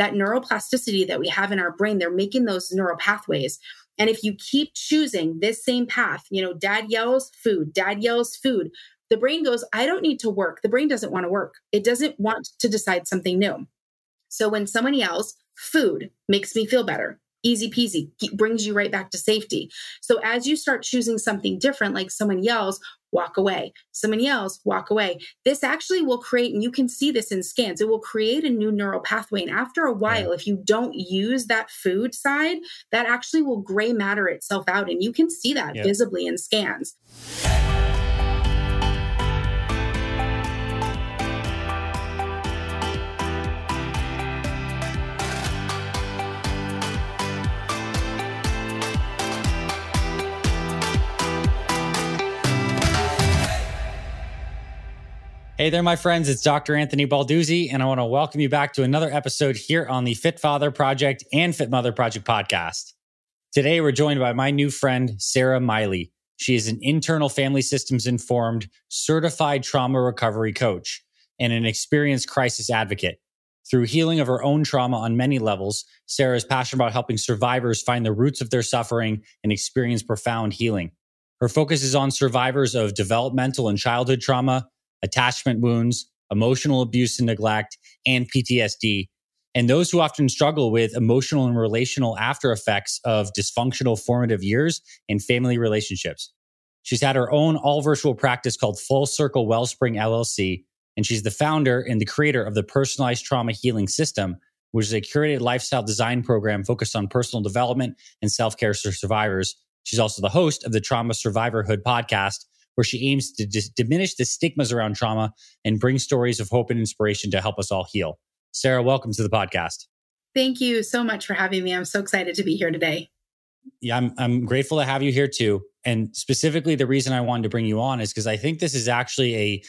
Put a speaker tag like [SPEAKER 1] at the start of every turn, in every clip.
[SPEAKER 1] that neuroplasticity that we have in our brain, they're making those neural pathways. And if you keep choosing this same path, you know, dad yells food, dad yells food, the brain goes, I don't need to work. The brain doesn't want to work. It doesn't want to decide something new. So when someone yells, food makes me feel better. Easy peasy, brings you right back to safety. So as you start choosing something different, like someone yells, walk away. Someone yells, walk away. This actually will create, and you can see this in scans, it will create a new neural pathway. And after a while, if you don't use that food side, that actually will gray matter itself out. And you can see that yeah. visibly in scans.
[SPEAKER 2] Hey there, my friends. It's Dr. Anthony Balduzzi, and I want to welcome you back to another episode here on the Fit Father Project and Fit Mother Project podcast. Today, we're joined by my new friend, Sara Miley. She is an internal family systems informed certified trauma recovery coach and an experienced crisis advocate. Through healing of her own trauma on many levels, Sara is passionate about helping survivors find the roots of their suffering and experience profound healing. Her focus is on survivors of developmental and childhood trauma, attachment wounds, emotional abuse and neglect, and PTSD. And those who often struggle with emotional and relational after effects of dysfunctional formative years and family relationships. She's had her own all virtual practice called Full Circle Wellspring LLC, and she's the founder and the creator of the Personalized Trauma Healing System, which is a curated lifestyle design program focused on personal development and self care for survivors. She's also the host of the Trauma Survivorhood podcast, where she aims to dis- diminish the stigmas around trauma and bring stories of hope and inspiration to help us all heal. Sara, welcome to the podcast.
[SPEAKER 1] Thank you so much for having me. I'm so excited to be here today.
[SPEAKER 2] Yeah, I'm I'm grateful to have you here too. And specifically the reason I wanted to bring you on is because I think this is actually a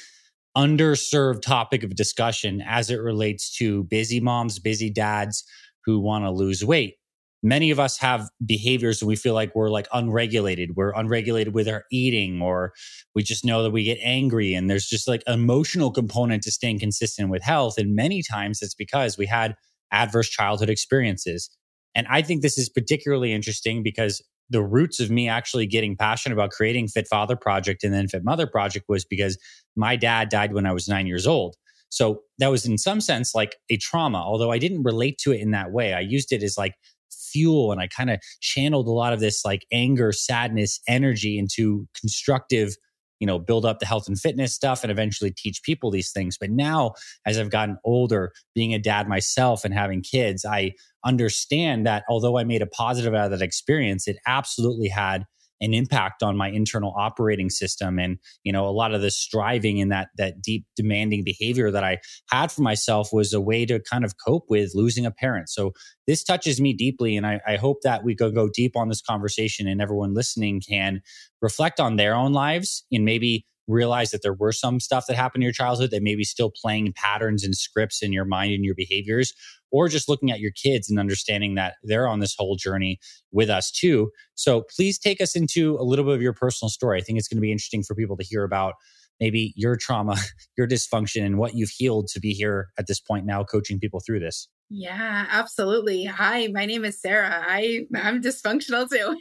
[SPEAKER 2] underserved topic of discussion as it relates to busy moms, busy dads who want to lose weight many of us have behaviors and we feel like we're like unregulated. We're unregulated with our eating or we just know that we get angry and there's just like emotional component to staying consistent with health. And many times it's because we had adverse childhood experiences. And i think this is particularly interesting because the roots of me actually getting passionate about creating fit father project and then fit mother project was because my dad died when i was 9 years old. So that was in some sense like a trauma although i didn't relate to it in that way. I used it as like fuel and I kind of channeled a lot of this like anger, sadness, energy into constructive you know, build up the health and fitness stuff and eventually teach people these things. But now, as I've gotten older, being a dad myself and having kids, I understand that although I made a positive out of that experience, it absolutely had an impact on my internal operating system. And you know a lot of the striving and that that deep demanding behavior that i had for myself was a way to kind of cope with losing a parent. So this touches me deeply and i, I hope that we go go deep on this conversation and everyone listening can reflect on their own lives and maybe realize that there were some stuff that happened in your childhood that maybe still playing patterns and scripts in your mind and your behaviors or just looking at your kids and understanding that they're on this whole journey with us too. So please take us into a little bit of your personal story. I think it's going to be interesting for people to hear about maybe your trauma, your dysfunction, and what you've healed to be here at this point now coaching people through this.
[SPEAKER 1] Yeah, absolutely. Hi, my name is Sara. I I'm dysfunctional too.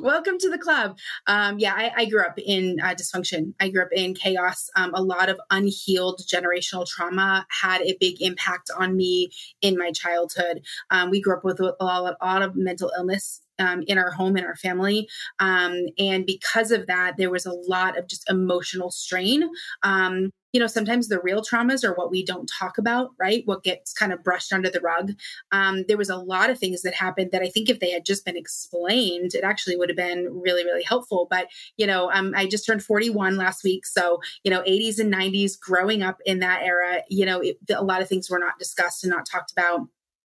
[SPEAKER 1] Welcome to the club. Um, yeah, I, I, grew up in uh, dysfunction. I grew up in chaos. Um, a lot of unhealed generational trauma had a big impact on me in my childhood. Um, we grew up with a lot, a lot of mental illness um, in our home, in our family. Um, and because of that, there was a lot of just emotional strain. Um, you know, sometimes the real traumas are what we don't talk about, right? What gets kind of brushed under the rug. Um, there was a lot of things that happened that I think if they had just been explained, it actually would have been really, really helpful. But, you know, um, I just turned 41 last week. So, you know, 80s and 90s, growing up in that era, you know, it, a lot of things were not discussed and not talked about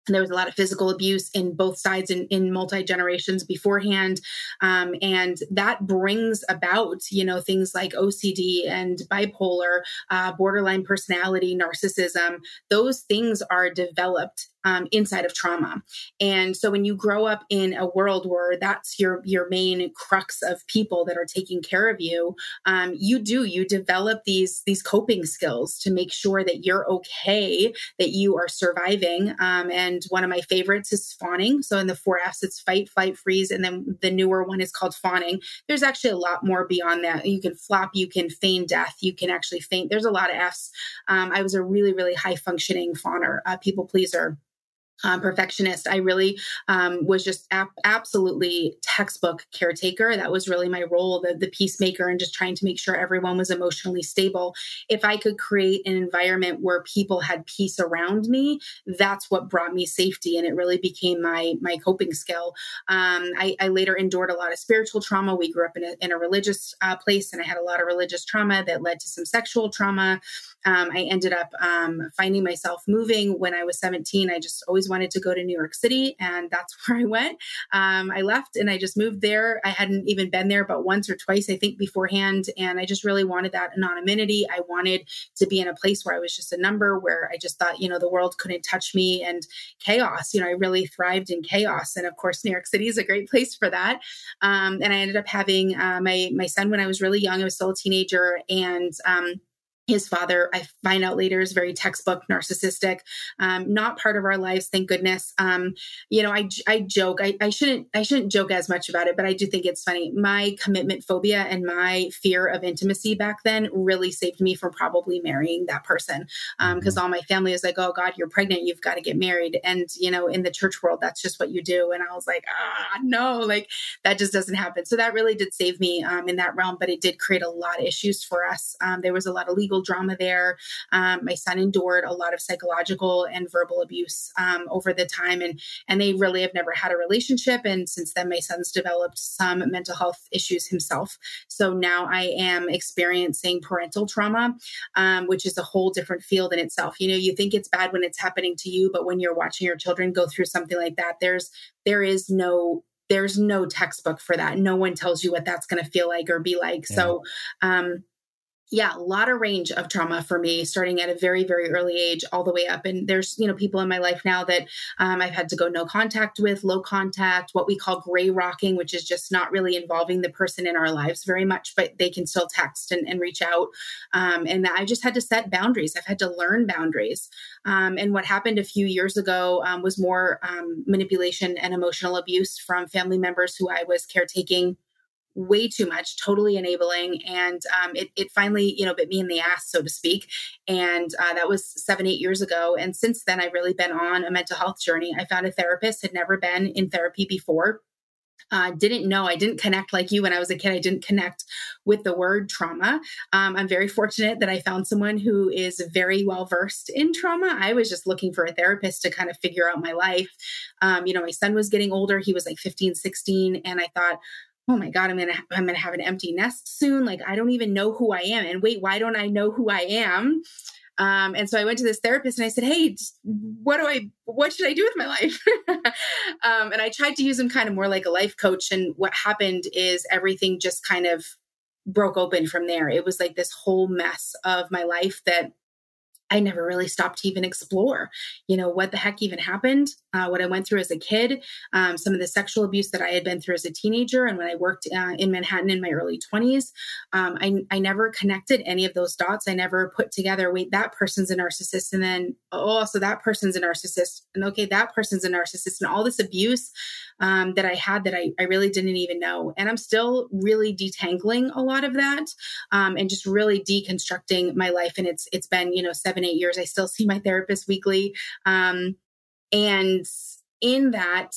[SPEAKER 1] there was a lot of physical abuse in both sides in, in multi generations beforehand. Um, and that brings about you know things like ocd and bipolar uh, borderline personality narcissism. Those things are developed um, inside of trauma. And so when you grow up in a world where that's your your main crux of people that are taking care of you, um, you do you develop these these coping skills to make sure that you're okay, that you are surviving. Um, and one of my favorites is fawning. So in the four F's, it's fight, flight, freeze, and then the newer one is called fawning. There's actually a lot more beyond that. You can flop, you can feign death, you can actually faint. There's a lot of F's. Um, I was a really really high functioning fawner, uh, people pleaser um, perfectionist. I really um, was just ap- absolutely textbook caretaker. That was really my role, the, the peacemaker, and just trying to make sure everyone was emotionally stable. If I could create an environment where people had peace around me, that's what brought me safety, and it really became my my coping skill. Um, I, I, later endured a lot of spiritual trauma. We grew up in a, in a religious uh, place, and I had a lot of religious trauma that led to some sexual trauma. Um, I ended up um, finding myself moving when I was 17. I just always wanted to go to New York City, and that's where I went. Um, I left and I just moved there. I hadn't even been there but once or twice, I think, beforehand. And I just really wanted that anonymity. I wanted to be in a place where I was just a number, where I just thought, you know, the world couldn't touch me and chaos. You know, I really thrived in chaos. And of course, New York City is a great place for that. Um, and I ended up having uh, my, my son when I was really young. I was still a teenager. And, um, his father i find out later is very textbook narcissistic um, not part of our lives thank goodness. Um, you know i, I joke I, I shouldn't i shouldn't joke as much about it but i do think it's funny. My commitment phobia and my fear of intimacy back then really saved me from probably marrying that person. Because um, all my family is like oh god you're pregnant you've got to get married. And you know in the church world that's just what you do. And i was like ah no like that just doesn't happen. So that really did save me um, in that realm but it did create a lot of issues for us. Um, there was a lot of legal legal drama there. Um, my son endured a lot of psychological and verbal abuse um, over the time, and and they really have never had a relationship. And since then, my son's developed some mental health issues himself. So now I am experiencing parental trauma, um, which is a whole different field in itself. You know, you think it's bad when it's happening to you, but when you're watching your children go through something like that, there's there is no there's no textbook for that. No one tells you what that's going to feel like or be like. Yeah. So, um, yeah, a lot of range of trauma for me, starting at a very, very early age, all the way up. And there's, you know, people in my life now that um, I've had to go no contact with, low contact, what we call gray rocking, which is just not really involving the person in our lives very much, but they can still text and, and reach out. Um, and I just had to set boundaries. I've had to learn boundaries. Um, and what happened a few years ago um, was more um, manipulation and emotional abuse from family members who I was caretaking way too much, totally enabling. And um, it, it finally, you know, bit me in the ass, so to speak. And uh, that was seven, eight years ago. And since then, I've really been on a mental health journey. I found a therapist, had never been in therapy before. Uh, didn't know I didn't connect like you when I was a kid. I didn't connect with the word trauma. Um, I'm very fortunate that I found someone who is very well versed in trauma. I was just looking for a therapist to kind of figure out my life. Um, you know, my son was getting older. He was like 15, 16. And I thought, oh my god i'm gonna i'm gonna have an empty nest soon like i don't even know who i am and wait why don't i know who i am um, and so I went to this therapist and I said, Hey, what do I, what should I do with my life? um, and I tried to use him kind of more like a life coach. And what happened is everything just kind of broke open from there. It was like this whole mess of my life that I never really stopped to even explore, you know, what the heck even happened, uh, what I went through as a kid, um, some of the sexual abuse that I had been through as a teenager, and when I worked uh, in Manhattan in my early 20s. Um, I, I never connected any of those dots. I never put together, wait, that person's a narcissist, and then, oh, so that person's a narcissist, and okay, that person's a narcissist, and all this abuse um, that I had that I, I really didn't even know. And I'm still really detangling a lot of that um, and just really deconstructing my life. And it's it's been you know seven eight years. I still see my therapist weekly, um, and in that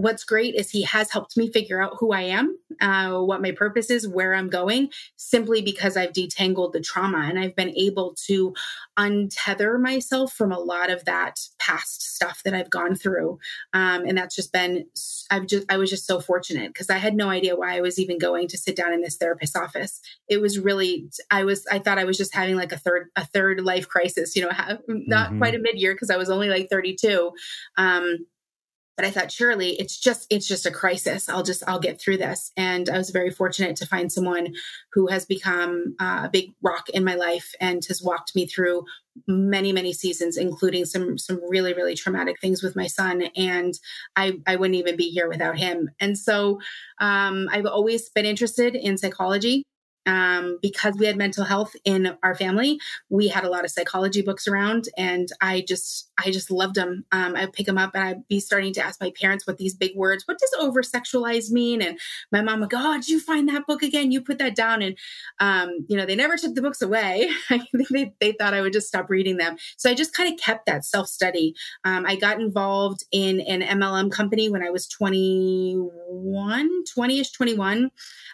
[SPEAKER 1] what's great is he has helped me figure out who I am, uh, what my purpose is, where I'm going, simply because I've detangled the trauma and I've been able to untether myself from a lot of that past stuff that I've gone through. Um, and that's just been, I've just, I was just so fortunate because I had no idea why I was even going to sit down in this therapist's office. It was really, I was, I thought I was just having like a third, a third life crisis, you know, not mm-hmm. quite a mid year because I was only like 32. Um, but I thought surely it's just it's just a crisis. I'll just I'll get through this. And I was very fortunate to find someone who has become uh, a big rock in my life and has walked me through many many seasons including some some really really traumatic things with my son and i i wouldn't even be here without him and so um, i've always been interested in psychology um, because we had mental health in our family we had a lot of psychology books around and i just i just loved them um, i'd pick them up and i'd be starting to ask my parents what these big words what does over sexualize mean? And my mom would go oh did you find that book again? You put that down. And um, you know they never took the books away. They, they thought i would just stop reading them. So i just kind of kept that self-study. Um, i got involved in an mlm company when i was 21 20ish 21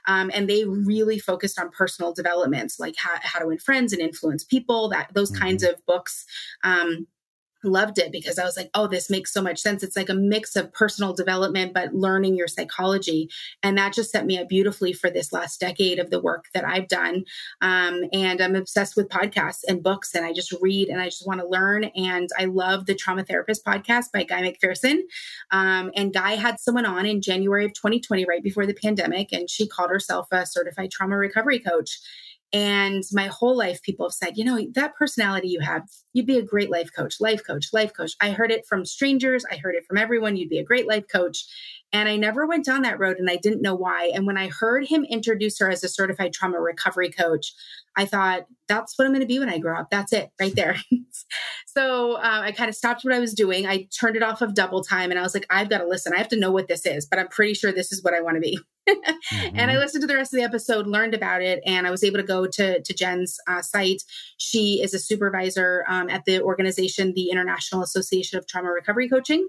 [SPEAKER 1] um, and they really focused on personal developments like how, how to win friends and influence people that those mm-hmm. kinds of books um, loved it because I was like, oh, this makes so much sense. It's like a mix of personal development, but learning your psychology. And that just set me up beautifully for this last decade of the work that I've done. Um, and I'm obsessed with podcasts and books, and I just read and I just want to learn. And I love the Trauma Therapist podcast by Guy Macpherson. Um, and Guy had someone on in January of 2020, right before the pandemic, and she called herself a certified trauma recovery coach. And my whole life, people have said, you know, that personality you have, you'd be a great life coach, life coach, life coach. I heard it from strangers. I heard it from everyone. You'd be a great life coach. And I never went down that road and I didn't know why. And when I heard him introduce her as a certified trauma recovery coach, I thought, that's what I'm going to be when I grow up. That's it right there. so uh, I kind of stopped what I was doing. I turned it off of double time and I was like, I've got to listen. I have to know what this is, but I'm pretty sure this is what I want to be. mm-hmm. And I listened to the rest of the episode, learned about it, and I was able to go to, to Jen's uh, site. She is a supervisor um, at the organization, the International Association of Trauma Recovery Coaching.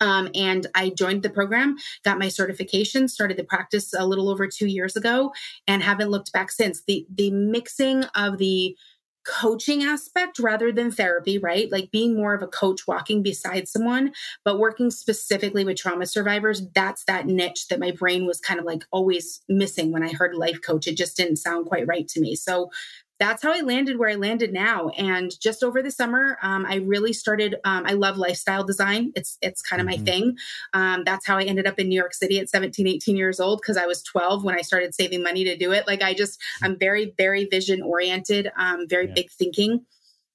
[SPEAKER 1] Um, and I joined the program, got my certification, started the practice a little over two years ago, and haven't looked back since. The the mixing of the coaching aspect rather than therapy, right? Like being more of a coach walking beside someone, but working specifically with trauma survivors, that's that niche that my brain was kind of like always missing when I heard life coach. It just didn't sound quite right to me. So that's how I landed where I landed now. And just over the summer, um, I really started. Um, I love lifestyle design. It's it's kind of my mm-hmm. thing. Um, that's how I ended up in New York City at 17, 18 years old because I was 12 when I started saving money to do it. Like I just, I'm very, very vision oriented, um, very yeah. big thinking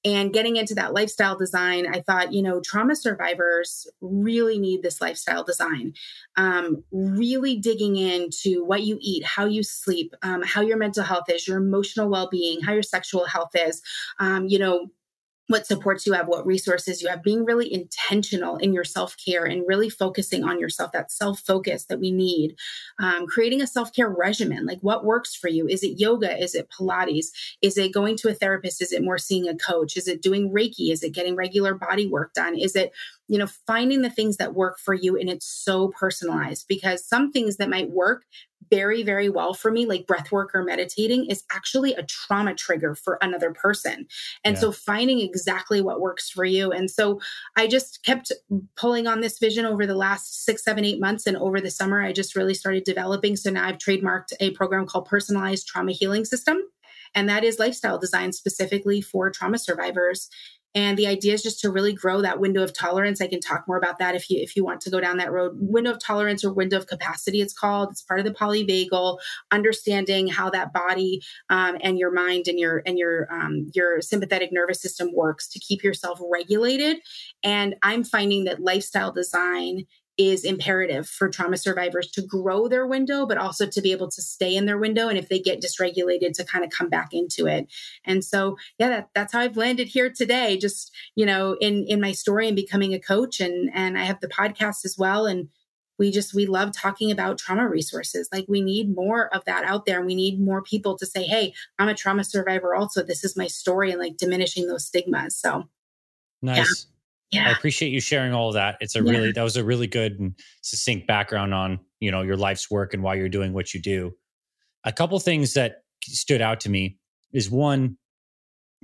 [SPEAKER 1] and getting into that lifestyle design i thought you know trauma survivors really need this lifestyle design. Um, really digging into what you eat how you sleep um, how your mental health is your emotional well-being how your sexual health is. Um, you know what supports you have, what resources you have, being really intentional in your self care and really focusing on yourself, that self focus that we need. Um, creating a self care regimen, like what works for you. Is it yoga? Is it Pilates? Is it going to a therapist? Is it more seeing a coach? Is it doing Reiki? Is it getting regular body work done? Is it you know, finding the things that work for you and it's so personalized because some things that might work very, very well for me, like breath work or meditating, is actually a trauma trigger for another person. And yeah. so finding exactly what works for you. And so I just kept pulling on this vision over the last six, seven, eight months. And over the summer, I just really started developing. So now I've trademarked a program called Personalized Trauma Healing System. And that is lifestyle design specifically for trauma survivors. And the idea is just to really grow that window of tolerance. I can talk more about that if you if you want to go down that road. Window of tolerance or window of capacity, it's called. It's part of the polyvagal. Understanding how that body um, and your mind and your and your um, your sympathetic nervous system works to keep yourself regulated. And I'm finding that lifestyle design is imperative for trauma survivors to grow their window, but also to be able to stay in their window. And if they get dysregulated, to kind of come back into it. And so, yeah, that, that's how I've landed here today. Just you know, in in my story and becoming a coach, and and I have the podcast as well. And we just we love talking about trauma resources. Like we need more of that out there, and we need more people to say, "Hey, I'm a trauma survivor. Also, this is my story," and like diminishing those stigmas. So,
[SPEAKER 2] nice. Yeah. Yeah. I appreciate you sharing all of that. It's a yeah. really that was a really good and succinct background on, you know, your life's work and why you're doing what you do. A couple things that stood out to me is one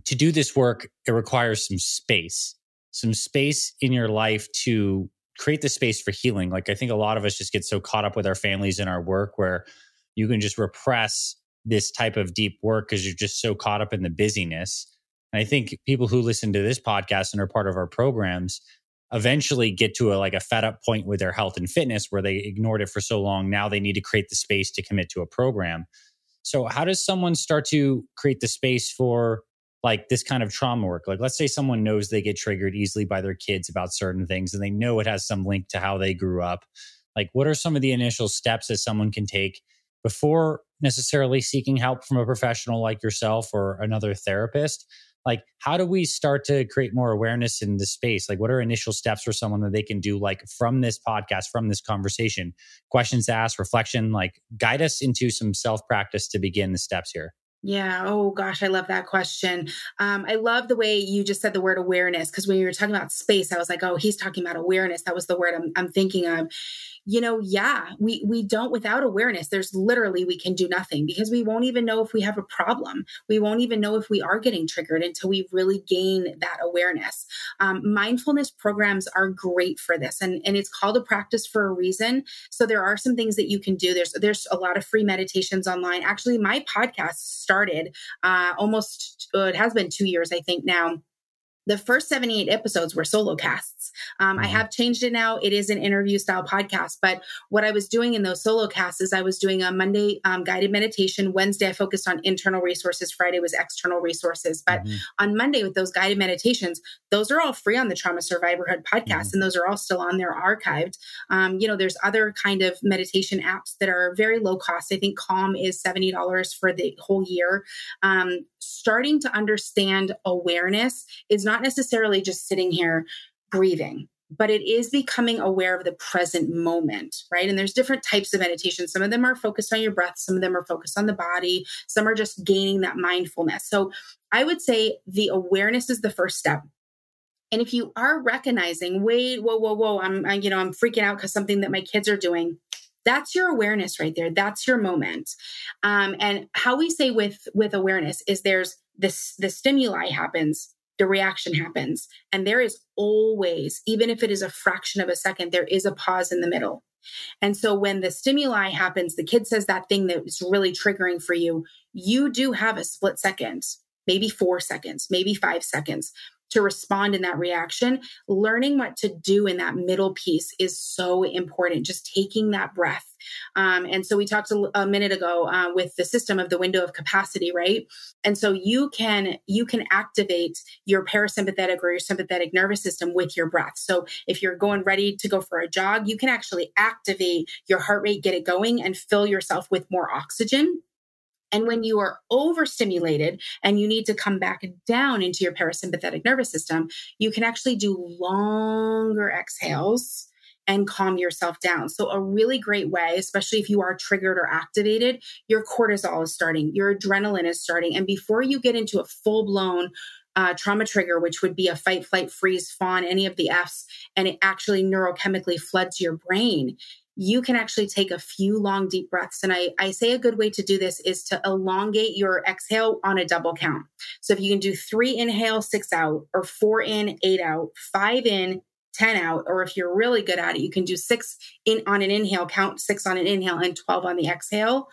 [SPEAKER 2] to do this work it requires some space. Some space in your life to create the space for healing. Like I think a lot of us just get so caught up with our families and our work where you can just repress this type of deep work because you're just so caught up in the busyness and I think people who listen to this podcast and are part of our programs, eventually get to a like a fed up point with their health and fitness where they ignored it for so long. Now they need to create the space to commit to a program. So how does someone start to create the space for like this kind of trauma work? Like let's say someone knows they get triggered easily by their kids about certain things and they know it has some link to how they grew up. Like what are some of the initial steps that someone can take before necessarily seeking help from a professional like yourself or another therapist like how do we start to create more awareness in the space? Like what are initial steps for someone that they can do like from this podcast from this conversation? Questions asked reflection like guide us into some self practice to begin the steps here
[SPEAKER 1] yeah. Oh gosh, I love that question. Um, I love the way you just said the word awareness because when you were talking about space, I was like, oh, he's talking about awareness. That was the word I'm, I'm thinking of you know, yeah, we we don't without awareness, there's literally we can do nothing because we won't even know if we have a problem. We won't even know if we are getting triggered until we really gain that awareness. Um, mindfulness programs are great for this, and and it's called a practice for a reason. So there are some things that you can do. There's there's a lot of free meditations online. Actually, my podcast started uh, almost uh, it has been two years, I think now the first 78 episodes were solo casts. Um, I mm-hmm. have changed it now. It is an interview style podcast. But what I was doing in those solo casts is I was doing a Monday um, guided meditation. Wednesday, I focused on internal resources. Friday was external resources. But mm-hmm. on Monday, with those guided meditations, those are all free on the Trauma Survivorhood podcast. Mm-hmm. And those are all still on there archived. Um, you know, there's other kind of meditation apps that are very low cost. I think Calm is $70 for the whole year. Um, starting to understand awareness is not necessarily just sitting here breathing but it is becoming aware of the present moment, right? And there's different types of meditation. Some of them are focused on your breath, some of them are focused on the body, some are just gaining that mindfulness. So I would say the awareness is the first step. And if you are recognizing, wait, whoa, whoa, whoa, I'm, I, you know, I'm freaking out because something that my kids are doing, that's your awareness right there that's your moment um, and how we say with with awareness is there's this the stimuli happens the reaction happens and there is always even if it is a fraction of a second there is a pause in the middle and so when the stimuli happens the kid says that thing that is really triggering for you you do have a split second maybe four seconds maybe five seconds to respond in that reaction, learning what to do in that middle piece is so important. Just taking that breath. Um, and so we talked a, a minute ago uh, with the system of the window of capacity, right? And so you can you can activate your parasympathetic or your sympathetic nervous system with your breath. So if you're going ready to go for a jog, you can actually activate your heart rate, get it going, and fill yourself with more oxygen and when you are overstimulated and you need to come back down into your parasympathetic nervous system, you can actually do longer exhales and calm yourself down. So, a really great way, especially if you are triggered or activated, your cortisol is starting, your adrenaline is starting. And before you get into a full blown uh, trauma trigger, which would be a fight, flight, freeze, fawn, any of the F's, and it actually neurochemically floods your brain you can actually take a few long deep breaths. And I, I say a good way to do this is to elongate your exhale on a double count. So if you can do three inhale, six out, or four in, eight out, five in, 10 out, or if you're really good at it, you can do six in on an inhale, count six on an inhale and 12 on the exhale.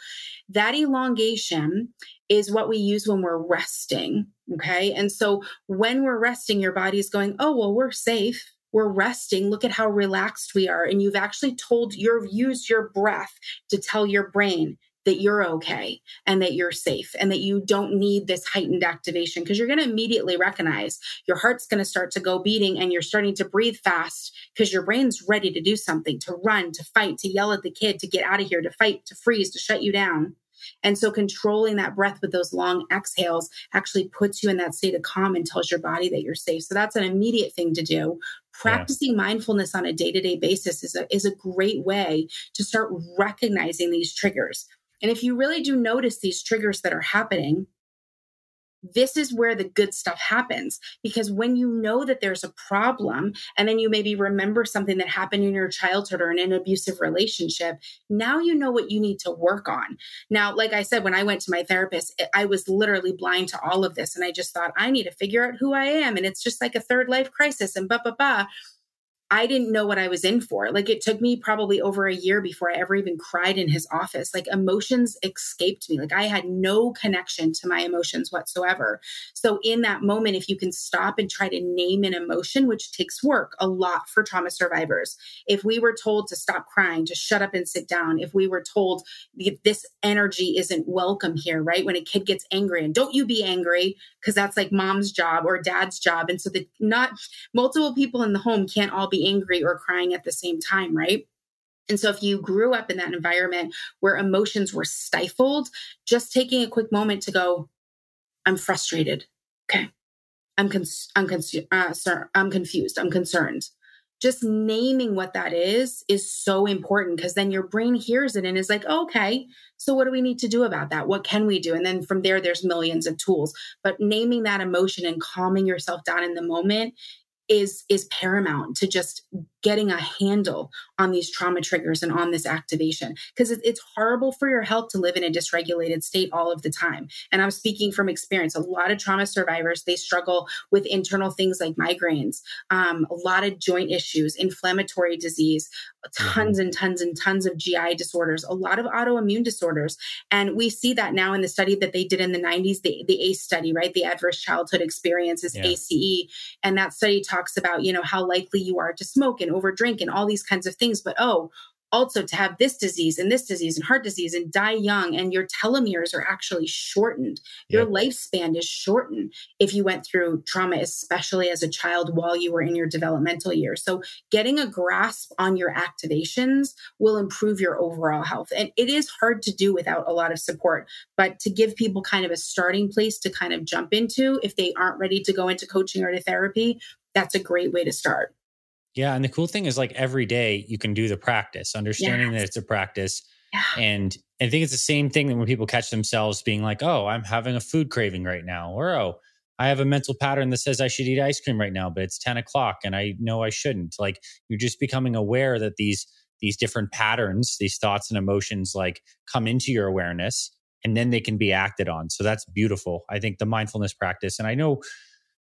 [SPEAKER 1] That elongation is what we use when we're resting. Okay. And so when we're resting, your body is going, oh, well, we're safe we're resting. Look at how relaxed we are. And you've actually told, you've used your breath to tell your brain that you're okay and that you're safe and that you don't need this heightened activation because you're going to immediately recognize your heart's going to start to go beating and you're starting to breathe fast because your brain's ready to do something, to run, to fight, to yell at the kid, to get out of here, to fight, to freeze, to shut you down. And so controlling that breath with those long exhales actually puts you in that state of calm and tells your body that you're safe. So that's an immediate thing to do. Practicing yeah. mindfulness on a day-to-day basis is a, is a great way to start recognizing these triggers. And if you really do notice these triggers that are happening, this is where the good stuff happens. Because when you know that there's a problem and then you maybe remember something that happened in your childhood or in an abusive relationship now you know what you need to work on. Now like i said when i went to my therapist eh, i was literally blind to all of this and i just thought i need to figure out who i am and it's just like a third life crisis and blah blah blah I didn't know what I was in for. Like it took me probably over a year before I ever even cried in his office. Like emotions escaped me. Like I had no connection to my emotions whatsoever. So in that moment, if you can stop and try to name an emotion, which takes work a lot for trauma survivors, if we were told to stop crying, to shut up and sit down, if we were told this energy isn't welcome here, right? When a kid gets angry and don't you be angry, because that's like mom's job or dad's job. And so the not multiple people in the home can't all be angry or crying at the same time, right? And so, if you grew up in that environment where emotions were stifled, just taking a quick moment to go, I'm frustrated. Okay. I'm, cons- I'm, cons- uh, sir, I'm confused. I'm concerned. Just naming what that is is so important because then your brain hears it and is like, okay, so what do we need to do about that? What can we do? And then from there, there's millions of tools. But naming that emotion and calming yourself down in the moment is is paramount to just getting a handle on these trauma triggers and on this activation. Because it's horrible for your health to live in a dysregulated state all of the time. And i'm speaking from experience. A lot of trauma survivors they struggle with internal things like migraines um, a lot of joint issues inflammatory disease tons mm-hmm. and tons and tons of gi disorders a lot of autoimmune disorders. And we see that now in the study that they did in the 90s the, the ace study right? The adverse childhood experiences yeah. ace and that study talks about you know how likely you are to smoke and over drink and all these kinds of things. But oh, also to have this disease and this disease and heart disease and die young and your telomeres are actually shortened. Your lifespan is shortened if you went through trauma especially as a child while you were in your developmental years. So getting a grasp on your activations will improve your overall health. And it is hard to do without a lot of support but to give people kind of a starting place to kind of jump into if they aren't ready to go into coaching or to therapy that's a great way to start
[SPEAKER 2] yeah. And the cool thing is like every day you can do the practice, understanding yes. that it's a practice. Yeah. And I think it's the same thing that when people catch themselves being like, oh, I'm having a food craving right now. Or, oh, I have a mental pattern that says I should eat ice cream right now, but it's 10 o'clock and I know I shouldn't. Like you're just becoming aware that these these different patterns, these thoughts and emotions like come into your awareness and then they can be acted on. So that's beautiful. I think the mindfulness practice. And I know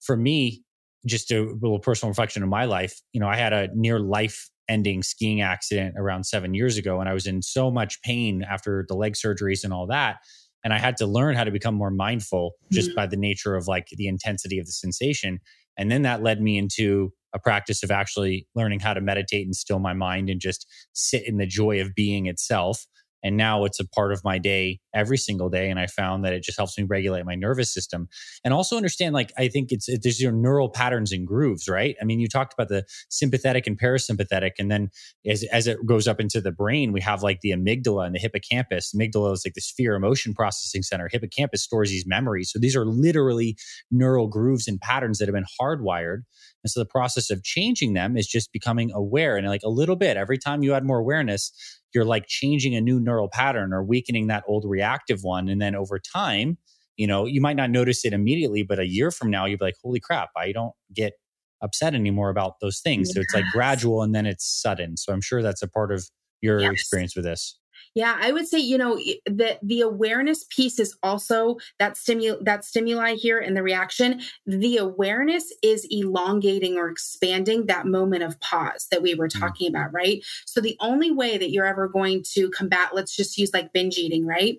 [SPEAKER 2] for me, just a little personal reflection of my life, you know, I had a near life ending skiing accident around seven years ago, and I was in so much pain after the leg surgeries and all that. And I had to learn how to become more mindful just mm-hmm. by the nature of like the intensity of the sensation. And then that led me into a practice of actually learning how to meditate and still my mind and just sit in the joy of being itself and now it's a part of my day every single day. And I found that it just helps me regulate my nervous system and also understand, like, I think it's, it, there's your neural patterns and grooves, right? I mean, you talked about the sympathetic and parasympathetic. And then as, as it goes up into the brain, we have like the amygdala and the hippocampus. Amygdala is like this fear emotion processing center. Hippocampus stores these memories. So these are literally neural grooves and patterns that have been hardwired. And so the process of changing them is just becoming aware and like a little bit every time you add more awareness, you're like changing a new neural pattern or weakening that old reactive one. And then over time, you know, you might not notice it immediately, but a year from now, you'd be like, holy crap, I don't get upset anymore about those things. Yes. So it's like gradual and then it's sudden. So I'm sure that's a part of your yes. experience with this.
[SPEAKER 1] Yeah, I would say you know that the awareness piece is also that stimul that stimuli here and the reaction. The awareness is elongating or expanding that moment of pause that we were mm. talking mm-hmm. about, right? So the only way that you're ever going to combat, let's just use like binge eating, right?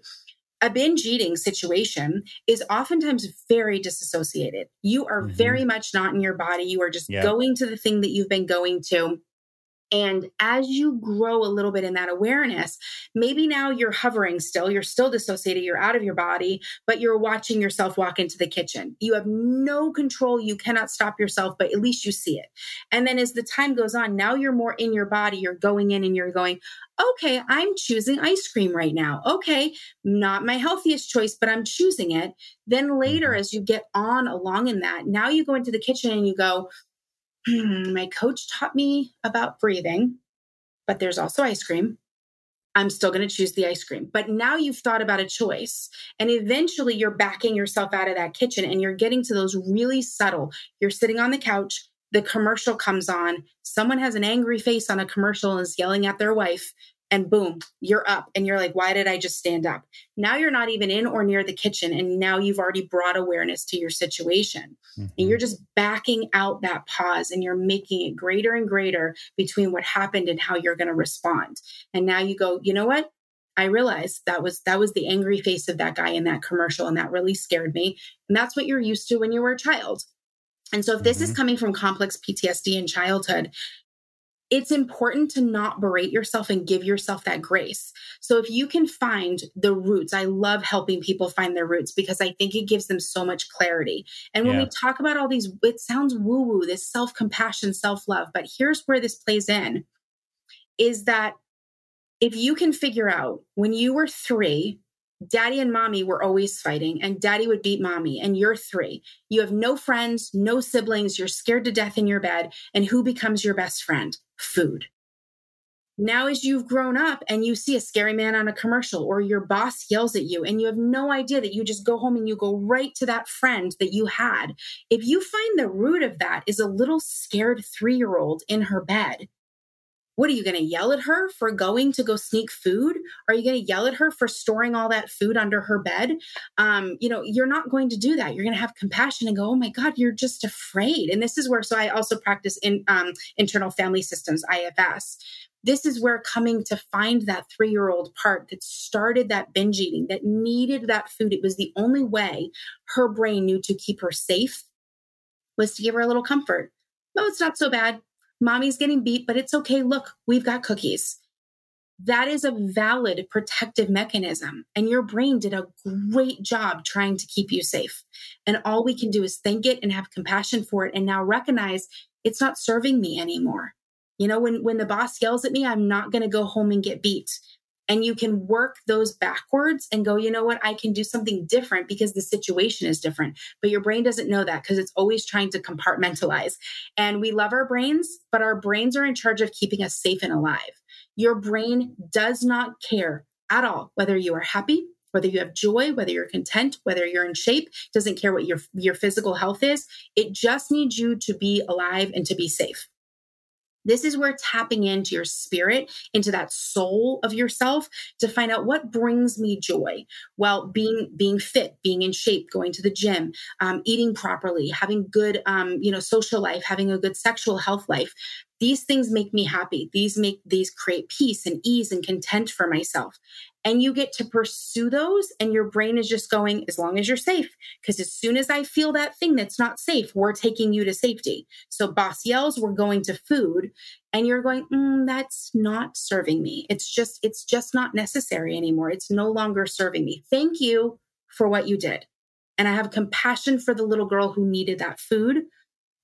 [SPEAKER 1] a binge eating situation is oftentimes very disassociated. You are mm-hmm. very much not in your body. You are just yeah. going to the thing that you've been going to. And as you grow a little bit in that awareness, maybe now you're hovering still, you're still dissociated, you're out of your body, but you're watching yourself walk into the kitchen. You have no control. You cannot stop yourself, but at least you see it. And then as the time goes on, now you're more in your body. You're going in and you're going, okay, I'm choosing ice cream right now. Okay, not my healthiest choice, but I'm choosing it. Then later, mm-hmm. as you get on along in that, now you go into the kitchen and you go, Mm-hmm. my coach taught me about breathing, but there's also ice cream. I'm still going to choose the ice cream. But now you've thought about a choice and eventually you're backing yourself out of that kitchen and you're getting to those really subtle. You're sitting on the couch, the commercial comes on, someone has an angry face on a commercial and is yelling at their wife and boom, you're up and you're like, why did I just stand up? Now you're not even in or near the kitchen. And now you've already brought awareness to your situation. Mm-hmm. And you're just backing out that pause and you're making it greater and greater between what happened and how you're going to respond. And now you go, you know what? I realized that was that was the angry face of that guy in that commercial and that really scared me. And that's what you're used to when you were a child. And so if this mm-hmm. is coming from complex PTSD in childhood, it's important to not berate yourself and give yourself that grace. So if you can find the roots, I love helping people find their roots because I think it gives them so much clarity. And when yeah. we talk about all these, it sounds woo woo, this self compassion, self love. But here's where this plays in is that if you can figure out when you were three, daddy and mommy were always fighting and daddy would beat mommy and you're three. You have no friends no siblings you're scared to death in your bed and who becomes your best friend? Food. Now as you've grown up and you see a scary man on a commercial or your boss yells at you and you have no idea that you just go home and you go right to that friend that you had if you find the root of that is a little scared 3-year-old in her bed what are you going to yell at her for going to go sneak food? Are you going to yell at her for storing all that food under her bed? Um, you know, you're not going to do that. You're going to have compassion and go, "Oh my God, you're just afraid." And this is where, so I also practice in um, internal family systems (IFS). This is where coming to find that three year old part that started that binge eating, that needed that food. It was the only way her brain knew to keep her safe was to give her a little comfort. No, it's not so bad mommy's getting beat, but it's okay. Look, we've got cookies. That is a valid protective mechanism. And your brain did a great job trying to keep you safe. And all we can do is thank it and have compassion for it and now recognize it's not serving me anymore. You know, when, when the boss yells at me, I'm not going to go home and get beat and you can work those backwards and go, you know what, I can do something different because the situation is different. But your brain doesn't know that because it's always trying to compartmentalize. And we love our brains, but our brains are in charge of keeping us safe and alive. Your brain does not care at all whether you are happy, whether you have joy, whether you're content, whether you're in shape, doesn't care what your your physical health is. It just needs you to be alive and to be safe. This is where tapping into your spirit, into that soul of yourself to find out what brings me joy. Well, being, being fit, being in shape, going to the gym, um, eating properly, having good, um, you know, social life, having a good sexual health life. These things make me happy. These make, these create peace and ease and content for myself. And you get to pursue those and your brain is just going as long as you're safe. Because as soon as i feel that thing that's not safe we're taking you to safety. So boss yells we're going to food and you're going mm, that's not serving me. It's just it's just not necessary anymore. It's no longer serving me. Thank you for what you did. And i have compassion for the little girl who needed that food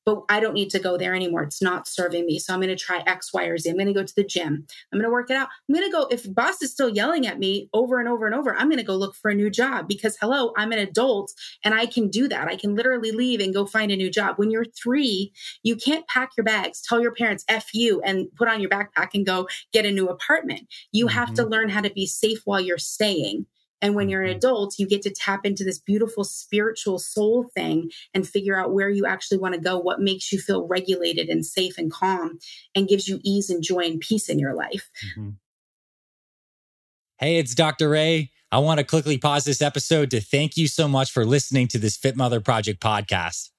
[SPEAKER 1] but I don't need to go there anymore. It's not serving me. So I'm going to try X, Y, or Z. I'm going to go to the gym. I'm going to work it out. I'm going to go, if boss is still yelling at me over and over and over, I'm going to go look for a new job because hello, I'm an adult and I can do that. I can literally leave and go find a new job. When you're three, you can't pack your bags, tell your parents F you and put on your backpack and go get a new apartment. You mm-hmm. have to mm-hmm. learn how to be safe while you're staying. And when you're an mm-hmm. adult, you get to tap into this beautiful spiritual soul thing and figure out where you actually want to go, what makes you feel regulated and safe and calm and gives you ease and joy and peace in your life. Mm-hmm.
[SPEAKER 2] Hey, it's Dr. Ray. I want to quickly pause this episode to thank you so much for listening to this Fit Mother Project podcast.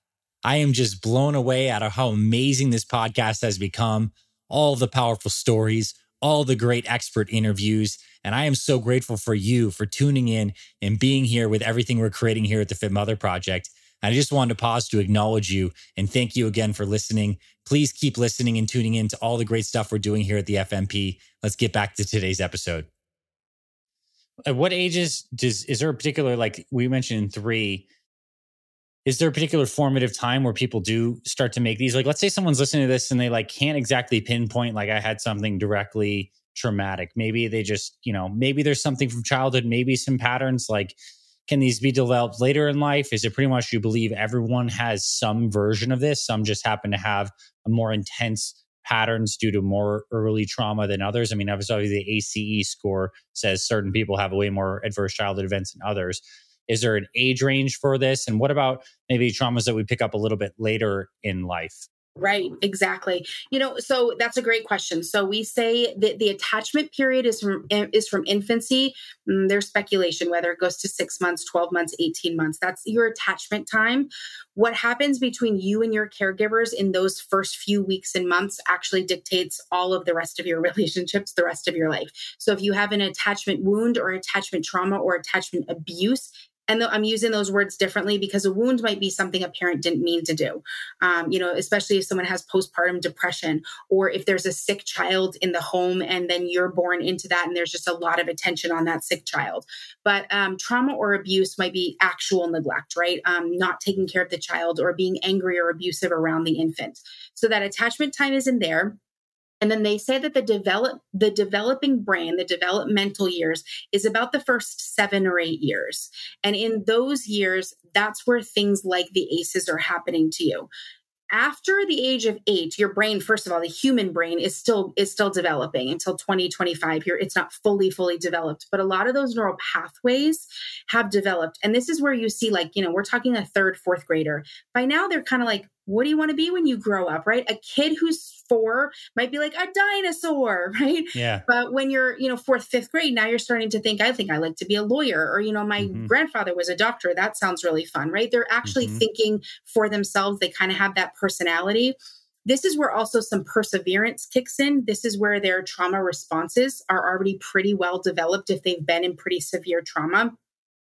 [SPEAKER 2] I am just blown away out of how amazing this podcast has become, all the powerful stories, all the great expert interviews and I am so grateful for you for tuning in and being here with everything we're creating here at the Fit Mother Project. And I just wanted to pause to acknowledge you and thank you again for listening. Please keep listening and tuning in to all the great stuff we're doing here at the FMP. Let's get back to today's episode. At what ages does is there a particular like we mentioned in three? Is there a particular formative time where people do start to make these? Like, let's say someone's listening to this and they like can't exactly pinpoint like I had something directly traumatic. Maybe they just, you know, maybe there's something from childhood, maybe some patterns like can these be developed later in life? Is it pretty much you believe everyone has some version of this? Some just happen to have more intense patterns due to more early trauma than others. I mean, obviously the ACE score says certain people have way more adverse childhood events than others. Is there an age range for this? And what about maybe traumas that we pick up a little bit later in life?
[SPEAKER 1] Right, exactly. You know, so that's a great question. So we say that the attachment period is from is from infancy. Mm, there's speculation whether it goes to 6 months, 12 months, 18 months. That's your attachment time. What happens between you and your caregivers in those first few weeks and months actually dictates all of the rest of your relationships, the rest of your life. So if you have an attachment wound or attachment trauma or attachment abuse, and I'm using those words differently because a wound might be something a parent didn't mean to do. Um, you know, especially if someone has postpartum depression or if there's a sick child in the home and then you're born into that and there's just a lot of attention on that sick child. But um, trauma or abuse might be actual neglect, right? Um, not taking care of the child or being angry or abusive around the infant. So that attachment time is in there. And then they say that the develop the developing brain, the developmental years is about the first 7 or 8 years. And in those years, that's where things like the ACEs are happening to you. After the age of eight your brain first of all the human brain is still is still developing until 2025 here it's not fully fully developed but a lot of those neural pathways have developed. And this is where you see like you know we're talking a third fourth grader. By now they're kind of like what do you want to be when you grow up, right? A kid who's four might be like a dinosaur, right?
[SPEAKER 2] Yeah.
[SPEAKER 1] But when you're, you know, fourth, fifth grade, now you're starting to think, I think I like to be a lawyer, or, you know, my mm-hmm. grandfather was a doctor. That sounds really fun, right? They're actually mm-hmm. thinking for themselves. They kind of have that personality. This is where also some perseverance kicks in. This is where their trauma responses are already pretty well developed if they've been in pretty severe trauma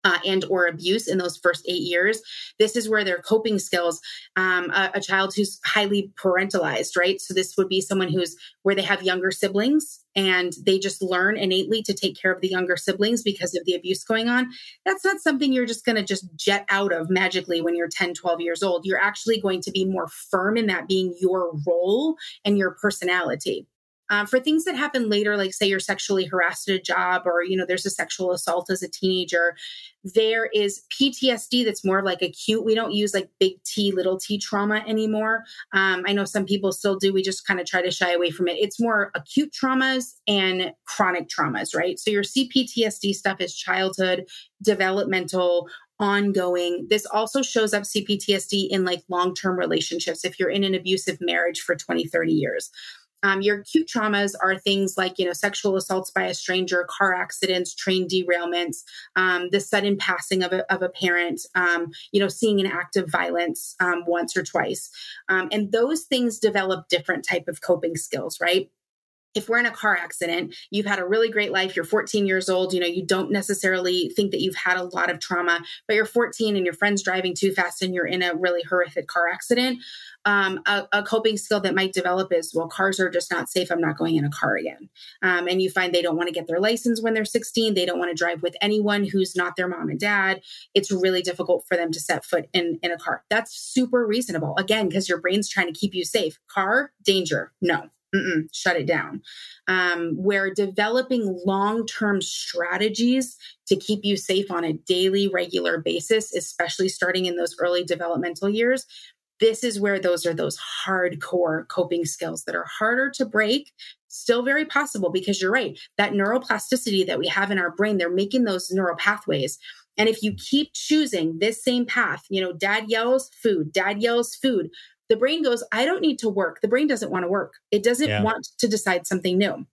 [SPEAKER 1] uh, and or abuse in those first eight years this is where their coping skills um, a, a, child who's highly parentalized right? So this would be someone who's where they have younger siblings and they just learn innately to take care of the younger siblings because of the abuse going on. That's not something you're just going to just jet out of magically when you're 10 12 years old. You're actually going to be more firm in that being your role and your personality um, for things that happen later, like say you're sexually harassed at a job or, you know, there's a sexual assault as a teenager, there is PTSD that's more like acute. We don't use like big T, little t trauma anymore. Um, I know some people still do. We just kind of try to shy away from it. It's more acute traumas and chronic traumas, right? So your CPTSD stuff is childhood, developmental, ongoing. This also shows up CPTSD in like long term relationships if you're in an abusive marriage for 20, 30 years. Um, your acute traumas are things like, you know, sexual assaults by a stranger, car accidents, train derailments, um, the sudden passing of a, of a parent, um, you know, seeing an act of violence um, once or twice. Um, and those things develop different type of coping skills, right? If we're in a car accident, you've had a really great life, you're 14 years old, you know, you don't necessarily think that you've had a lot of trauma, but you're 14 and your friend's driving too fast and you're in a really horrific car accident. Um, a, a, coping skill that might develop is, well, cars are just not safe. I'm not going in a car again. Um, and you find they don't want to get their license when they're 16. They don't want to drive with anyone who's not their mom and dad. It's really difficult for them to set foot in, in a car. That's super reasonable. Again, because your brain's trying to keep you safe. Car, danger. No, shut it down. Um, where developing long term strategies to keep you safe on a daily, regular basis, especially starting in those early developmental years, this is where those are those hardcore coping skills that are harder to break still very possible because you're right that neuroplasticity that we have in our brain they're making those neural pathways and if you keep choosing this same path you know dad yells food dad yells food the brain goes, I don't need to work. The brain doesn't want to work. It doesn't yeah. want to decide something new.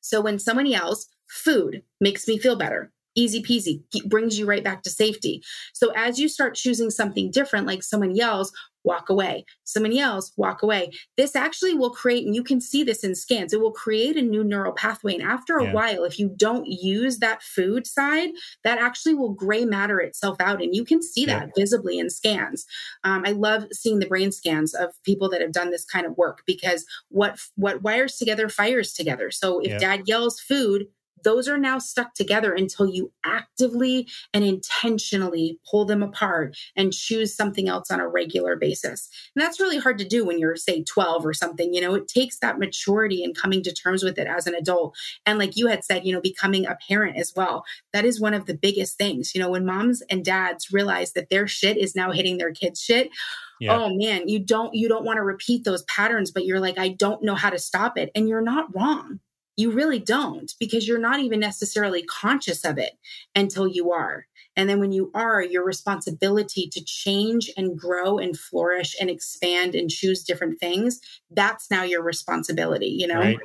[SPEAKER 1] So when someone yells, food makes me feel better. Easy peasy, brings you right back to safety. So as you start choosing something different, like someone yells, walk away. Someone yells, walk away. This actually will create, and you can see this in scans, it will create a new neural pathway. And after a yeah. while, if you don't use that food side, that actually will gray matter itself out. And you can see yeah. that visibly in scans. Um, I love seeing the brain scans of people that have done this kind of work because what what wires together fires together. So if yeah. dad yells food, those are now stuck together until you actively and intentionally pull them apart and choose something else on a regular basis. And that's really hard to do when you're, say, 12 or something. You know, it takes that maturity and coming to terms with it as an adult. And like you had said, you know, becoming a parent as well. That is one of the biggest things. You know, when moms and dads realize that their shit is now hitting their kids' shit. Yeah. oh man you don't you don't want to repeat those patterns but you're like i don't know how to stop it and you're not wrong You really don't because you're not even necessarily conscious of it until you are. And then when you are, your responsibility to change and grow and flourish and expand and choose different things, that's now your responsibility, you know? Right.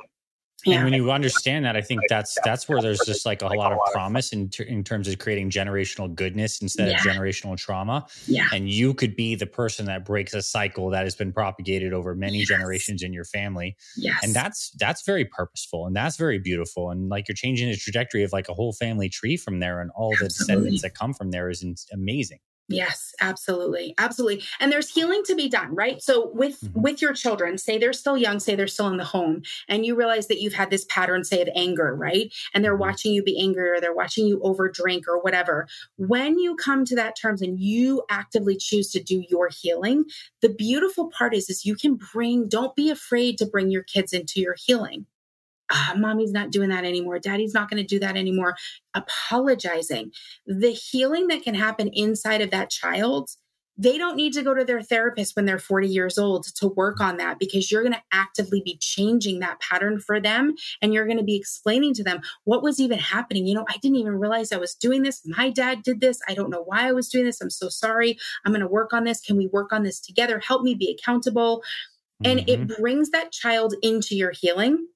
[SPEAKER 2] Yeah. And when you understand that, I think that's that's where there's just like a lot of promise in ter- in terms of creating generational goodness instead yeah. of generational trauma.
[SPEAKER 1] Yeah.
[SPEAKER 2] And you could be the person that breaks a cycle that has been propagated over many yes. generations in your family.
[SPEAKER 1] Yes.
[SPEAKER 2] And that's that's very purposeful and that's very beautiful. And like you're changing the trajectory of like a whole family tree from there, and all Absolutely. the descendants that come from there is amazing.
[SPEAKER 1] Yes, absolutely. Absolutely. And there's healing to be done, right? So with mm-hmm. with your children, say they're still young, say they're still in the home, and you realize that you've had this pattern say of anger, right? And they're mm-hmm. watching you be angry or they're watching you over drink or whatever. When you come to that terms and you actively choose to do your healing, the beautiful part is is you can bring don't be afraid to bring your kids into your healing ah, mommy's not doing that anymore. Daddy's not going to do that anymore. Apologizing. The healing that can happen inside of that child, they don't need to go to their therapist when they're 40 years old to work on that because you're going to actively be changing that pattern for them. And you're going to be explaining to them what was even happening. You know, I didn't even realize I was doing this. My dad did this. I don't know why I was doing this. I'm so sorry. I'm going to work on this. Can we work on this together? Help me be accountable. And mm-hmm. it brings that child into your healing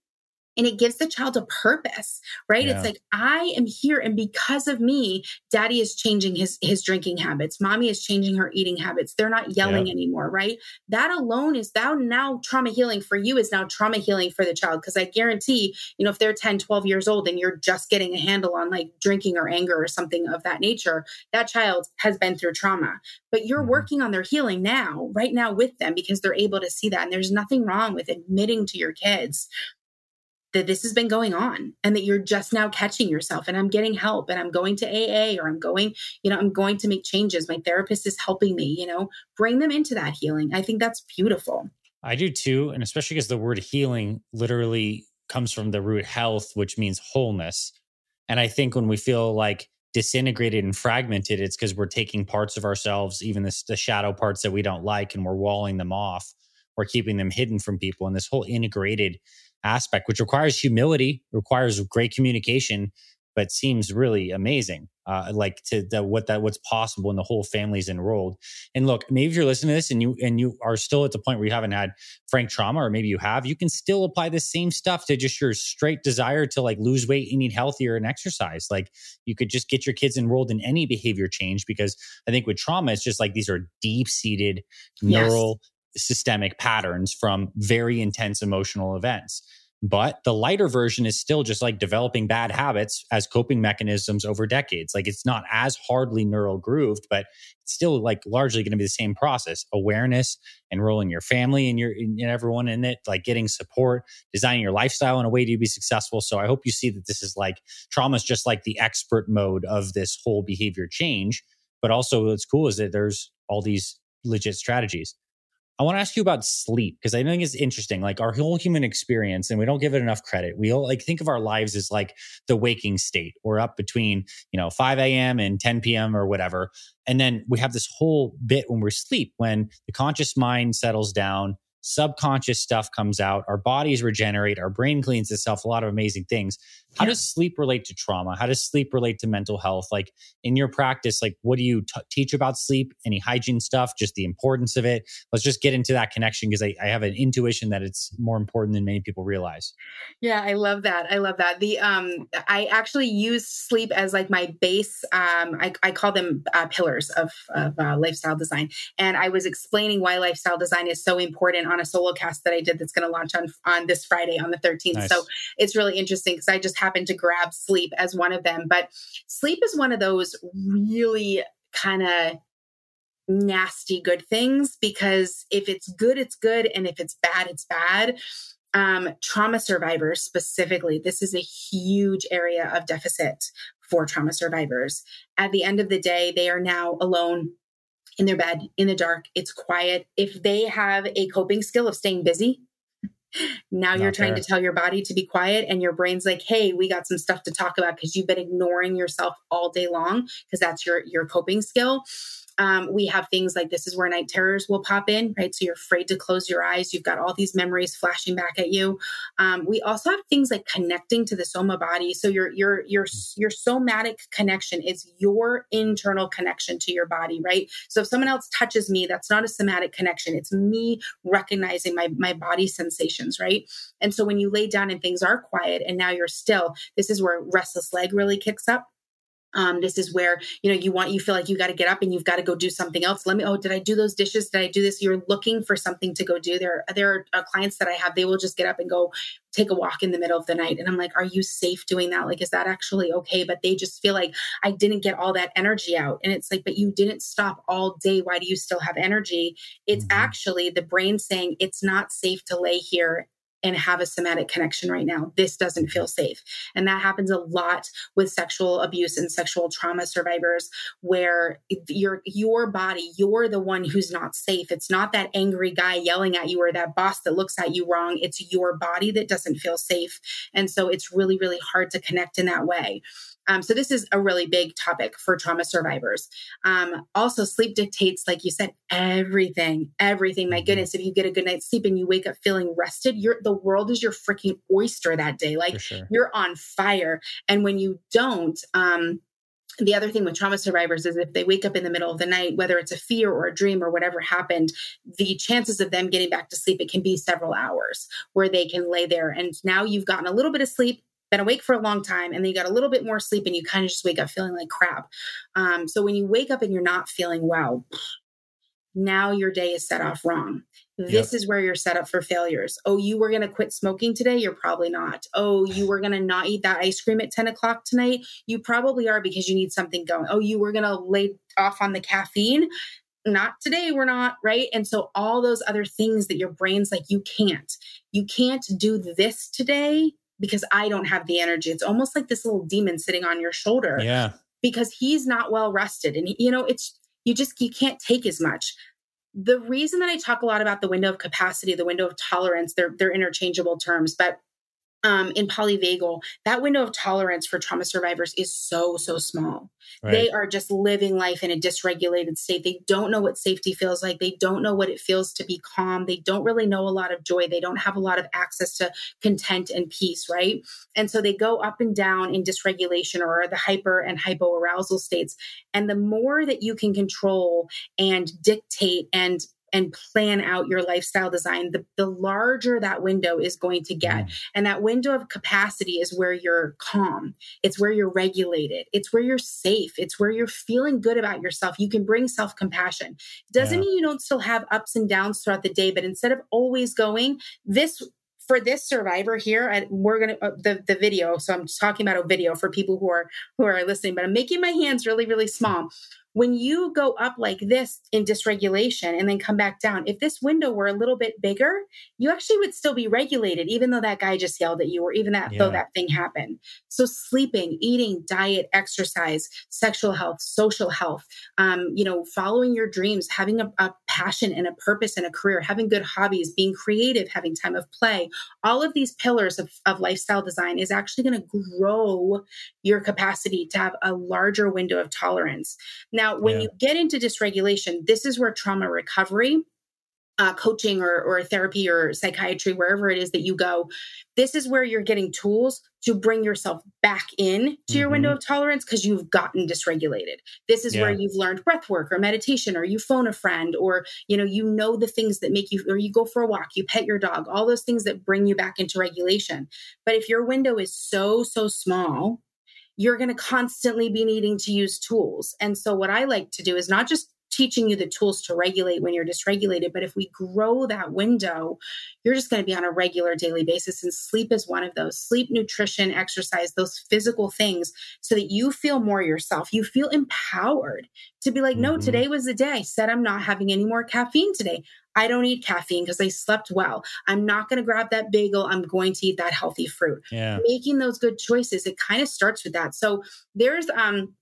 [SPEAKER 1] and it gives the child a purpose right yeah. it's like i am here and because of me daddy is changing his his drinking habits mommy is changing her eating habits they're not yelling yeah. anymore right that alone is now now trauma healing for you is now trauma healing for the child because i guarantee you know if they're 10 12 years old and you're just getting a handle on like drinking or anger or something of that nature that child has been through trauma but you're mm-hmm. working on their healing now right now with them because they're able to see that and there's nothing wrong with admitting to your kids that this has been going on and that you're just now catching yourself and I'm getting help and I'm going to AA or I'm going, you know, I'm going to make changes. My therapist is helping me, you know, bring them into that healing. I think that's beautiful.
[SPEAKER 2] I do too. And especially because the word healing literally comes from the root health, which means wholeness. And I think when we feel like disintegrated and fragmented, it's because we're taking parts of ourselves, even the, the shadow parts that we don't like, and we're walling them off or keeping them hidden from people. And this whole integrated aspect, which requires humility, requires great communication, but seems really amazing. Uh, like to the, what that what's possible when the whole family's enrolled. And look, maybe if you're listening to this and you and you are still at the point where you haven't had frank trauma, or maybe you have, you can still apply the same stuff to just your straight desire to like lose weight and eat healthier and exercise. Like you could just get your kids enrolled in any behavior change because I think with trauma, it's just like these are deep seated neural systemic patterns from very intense emotional events. But the lighter version is still just like developing bad habits as coping mechanisms over decades. Like it's not as hardly neural grooved, but it's still like largely going to be the same process awareness, enrolling your family and your and everyone in it, like getting support, designing your lifestyle in a way to be successful. So I hope you see that this is like trauma is just like the expert mode of this whole behavior change. But also, what's cool is that there's all these legit strategies. I want to ask you about sleep because I think it's interesting. Like our whole human experience, and we don't give it enough credit. We all like think of our lives as like the waking state. We're up between, you know, 5 a.m. and 10 p.m. or whatever. And then we have this whole bit when we're asleep, when the conscious mind settles down, subconscious stuff comes out, our bodies regenerate, our brain cleans itself, a lot of amazing things. How yeah. does sleep relate to trauma? How does sleep relate to mental health? Like in your practice, like what do you t- teach about sleep? Any hygiene stuff, just the importance of it? Let's just get into that connection because I, I have an intuition that it's more important than many people realize.
[SPEAKER 1] Yeah, I love that. I love that. The um, I actually use sleep as like my base. Um, I, I call them uh, pillars of, of uh, lifestyle design, and I was explaining why lifestyle design is so important on a solo cast that I did that's going to launch on on this Friday on the 13th. Nice. So it's really interesting because I just happened to grab sleep as one of them. But sleep is one of those really kind of nasty good things because if it's good, it's good. And if it's bad, it's bad. Um, trauma survivors specifically, this is a huge area of deficit for trauma survivors. At the end of the day, they are now alone in their bed in the dark. It's quiet. If they have a coping skill of staying busy, now Not you're trying there. to tell your body to be quiet and your brain's like, "Hey, we got some stuff to talk about because you've been ignoring yourself all day long because that's your your coping skill." Um, we have things like this is where night terrors will pop in, right? So you're afraid to close your eyes. You've got all these memories flashing back at you. Um, we also have things like connecting to the soma body. So your your your your somatic connection is your internal connection to your body, right? So if someone else touches me, that's not a somatic connection. It's me recognizing my my body sensations, right? And so when you lay down and things are quiet and now you're still, this is where restless leg really kicks up um, this is where you know you want you feel like you got to get up and you've got to go do something else. Let me oh did i do those dishes? Did i do this? You're looking for something to go do. There there are uh, clients that i have they will just get up and go take a walk in the middle of the night. And i'm like are you safe doing that? Like is that actually okay? But they just feel like i didn't get all that energy out. And it's like but you didn't stop all day. Why do you still have energy? It's mm-hmm. actually the brain saying it's not safe to lay here and have a somatic connection right now. This doesn't feel safe. And that happens a lot with sexual abuse and sexual trauma survivors where your your body, you're the one who's not safe. It's not that angry guy yelling at you or that boss that looks at you wrong. It's your body that doesn't feel safe. And so it's really really hard to connect in that way. Um, so this is a really big topic for trauma survivors. Um, also, sleep dictates, like you said, everything, everything. My mm-hmm. goodness, if you get a good night's sleep and you wake up feeling rested, you're the world is your freaking oyster that day. Like sure. you're on fire. And when you don't, um, the other thing with trauma survivors is if they wake up in the middle of the night, whether it's a fear or a dream or whatever happened, the chances of them getting back to sleep, it can be several hours where they can lay there. And now you've gotten a little bit of sleep been awake for a long time and then you got a little bit more sleep and you kind of just wake up feeling like crap. Um, so when you wake up and you're not feeling well, now your day is set off wrong. This yep. is where you're set up for failures. Oh, you were going to quit smoking today? You're probably not. Oh, you were going to not eat that ice cream at 10 o'clock tonight? You probably are because you need something going. Oh, you were going to lay off on the caffeine? Not today, we're not, right? And so all those other things that your brain's like, you can't. You can't do this today because I don't have the energy. It's almost like this little demon sitting on your shoulder.
[SPEAKER 2] Yeah.
[SPEAKER 1] Because he's not well rested. And, you know, it's, you just, you can't take as much. The reason that I talk a lot about the window of capacity, the window of tolerance, they're, they're interchangeable terms, but um, in polyvagal, that window of tolerance for trauma survivors is so, so small. Right. They are just living life in a dysregulated state. They don't know what safety feels like. They don't know what it feels to be calm. They don't really know a lot of joy. They don't have a lot of access to content and peace, right? And so they go up and down in dysregulation or the hyper and hypoarousal states. And the more that you can control and dictate and and plan out your lifestyle design, the, the larger that window is going to get. Mm. And that window of capacity is where you're calm. It's where you're regulated. It's where you're safe. It's where you're feeling good about yourself. You can bring self compassion. Doesn't yeah. mean you don't still have ups and downs throughout the day, but instead of always going, this for this survivor here and we're gonna uh, the, the video so i'm talking about a video for people who are who are listening but i'm making my hands really really small when you go up like this in dysregulation and then come back down, if this window were a little bit bigger, you actually would still be regulated, even though that guy just yelled at you or even that yeah. though that thing happened. So sleeping, eating, diet, exercise, sexual health, social health, um, you know, following your dreams, having a, a passion and a purpose and a career, having good hobbies, being creative, having time of play, all of these pillars of, of lifestyle design is actually going to grow your capacity to have a larger window of tolerance. Now, now, when yeah. you get into dysregulation, this is where trauma recovery, uh, coaching or, or therapy or psychiatry, wherever it is that you go, this is where you're getting tools to bring yourself back in to mm-hmm. your window mm-hmm. of tolerance because you've gotten dysregulated. This is yeah. where you've learned breath work or meditation or you phone a friend or you know you know the things that make you or you go for a walk, you pet your dog, all those things that bring you back into regulation. But if your window is so so small, you're going to constantly be needing to use tools. And so, what I like to do is not just teaching you the tools to regulate when you're dysregulated. But if we grow that window, you're just going to be on a regular daily basis. And sleep is one of those sleep, nutrition, exercise, those physical things, so that you feel more yourself. You feel empowered to be like, mm-hmm. no, today was the day I said I'm not having any more caffeine today. I don't eat caffeine because I slept well. I'm not going to grab that bagel. I'm going to eat that healthy fruit.
[SPEAKER 2] Yeah.
[SPEAKER 1] Making those good choices, it kind of starts with that. So there's um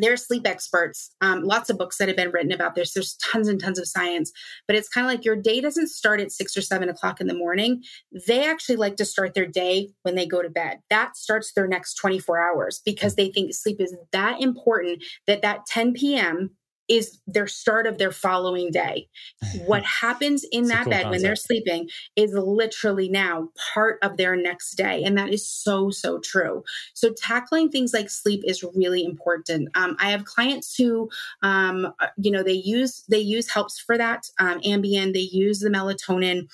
[SPEAKER 1] there's sleep experts, um, lots of books that have been written about this. There's tons and tons of science, but it's kind of like your day doesn't start at six or seven o'clock in the morning. They actually like to start their day when they go to bed. That starts their next 24 hours because they think sleep is that important that that 10 p.m is their start of their following day. What happens in that cool bed concept. when they're sleeping is literally now part of their next day. And that is so, so true. So tackling things like sleep is really important. Um, I have clients who, um, uh, you know, they use, they use helps for that. Um, Ambien, they use the melatonin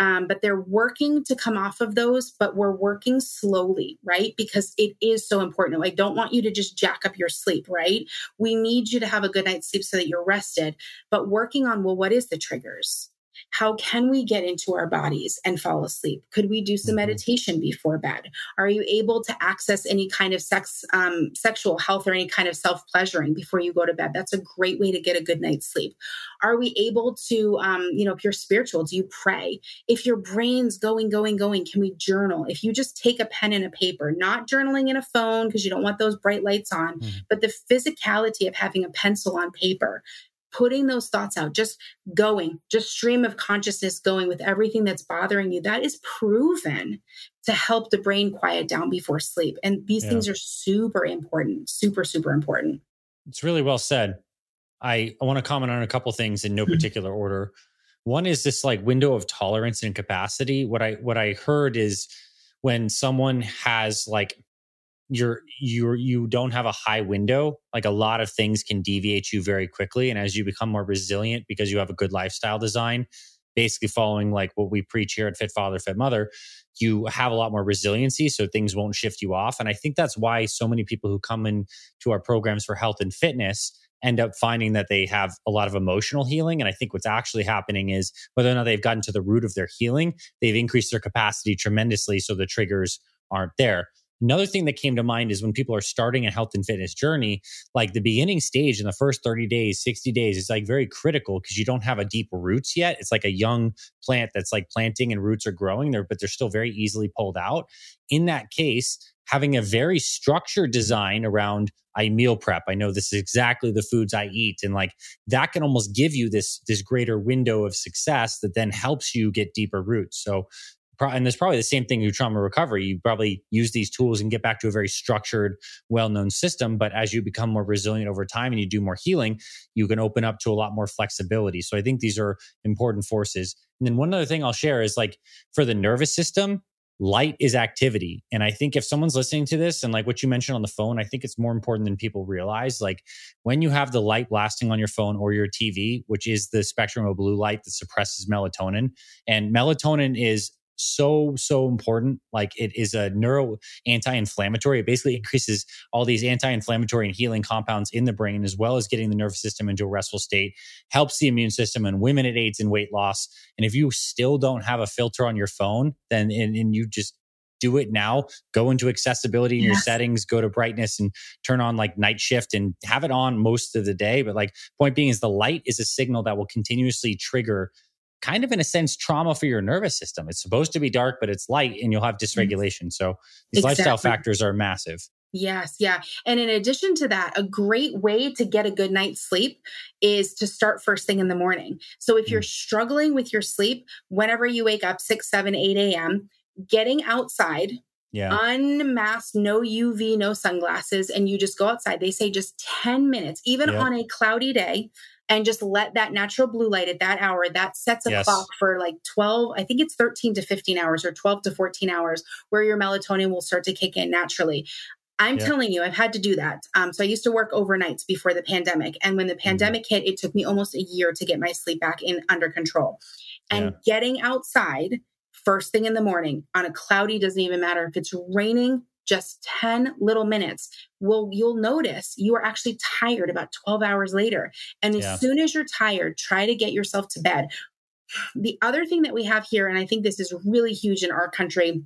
[SPEAKER 1] um, but they're working to come off of those, but we're working slowly, right? Because it is so important. I don't want you to just jack up your sleep, right? We need you to have a good night's sleep so that you're rested, but working on, well, what is the triggers? How can we get into our bodies and fall asleep? Could we do some mm-hmm. meditation before bed? Are you able to access any kind of sex, um, sexual health or any kind of self pleasuring before you go to bed? That's a great way to get a good night's sleep. Are we able to, um, you know, if you're spiritual, do you pray? If your brain's going, going, going, can we journal? If you just take a pen and a paper, not journaling in a phone because you don't want those bright lights on, mm-hmm. but the physicality of having a pencil on paper putting those thoughts out, just going, just stream of consciousness going with everything that's bothering you, that is proven to help the brain quiet down before sleep. And these yeah. things are super important, super, super important.
[SPEAKER 2] It's really well said. I, I want to comment on a couple things in no mm-hmm. particular order. One is this like window of tolerance and capacity. What I what I heard is when someone has like you're you're you don't have a high window like a lot of things can deviate you very quickly. And as you become more resilient because you have a good lifestyle design basically following like what we preach here at fit father fit mother you have a lot more resiliency so things won't shift you off. And i think that's why so many people who come in to our programs for health and fitness end up finding that they have a lot of emotional healing. And i think what's actually happening is whether or not they've gotten to the root of their healing they've increased their capacity tremendously so the triggers aren't there Another thing that came to mind is when people are starting a health and fitness journey, like the beginning stage in the first 30 days, 60 days is like very critical because you don't have a deep roots yet. It's like a young plant that's like planting and roots are growing there, but they're still very easily pulled out. In that case, having a very structured design around I meal prep. I know this is exactly the foods I eat. And like that can almost give you this, this greater window of success that then helps you get deeper roots. So and there's probably the same thing in trauma recovery. You probably use these tools and get back to a very structured, well-known system. But as you become more resilient over time and you do more healing, you can open up to a lot more flexibility. So I think these are important forces. And then one other thing I'll share is like for the nervous system, light is activity. And I think if someone's listening to this and like what you mentioned on the phone, I think it's more important than people realize. Like when you have the light blasting on your phone or your TV, which is the spectrum of blue light that suppresses melatonin, and melatonin is so so important like it is a neuro anti-inflammatory it basically increases all these anti-inflammatory and healing compounds in the brain as well as getting the nervous system into a restful state helps the immune system and women it aids in weight loss and if you still don't have a filter on your phone then and, and you just do it now. Go into accessibility in yes. your settings, go to brightness and turn on like night shift and have it on most of the day. But like point being is the light is a signal that will continuously trigger kind of in a sense trauma for your nervous system. It's supposed to be dark, but it's light and you'll have mm-hmm. dysregulation. So these exactly. lifestyle factors are massive.
[SPEAKER 1] Yes, yeah. And in addition to that, a great way to get a good night's sleep is to start first thing in the morning. So if you're mm. struggling with your sleep, whenever you wake up 6, 7, 8 a.m., getting outside, yeah. unmasked, no UV, no sunglasses, and you just go outside. They say just 10 minutes, even yep. on a cloudy day, and just let that natural blue light at that hour that sets a yes. clock for like 12 i think it's 13 to 15 hours or 12 to 14 hours where your melatonin will start to kick in naturally i'm yeah. telling you i've had to do that um, so i used to work overnights before the pandemic and when the mm-hmm. pandemic mm-hmm. hit it took me almost a year to get my sleep back in under control and yeah. getting outside first thing in the morning on a cloudy doesn't even matter if it's raining just 10 little minutes will you'll notice you are actually tired about 12 hours later and as yeah. soon as you're tired try to get yourself to bed the other thing that we have here and i think this is really huge in our country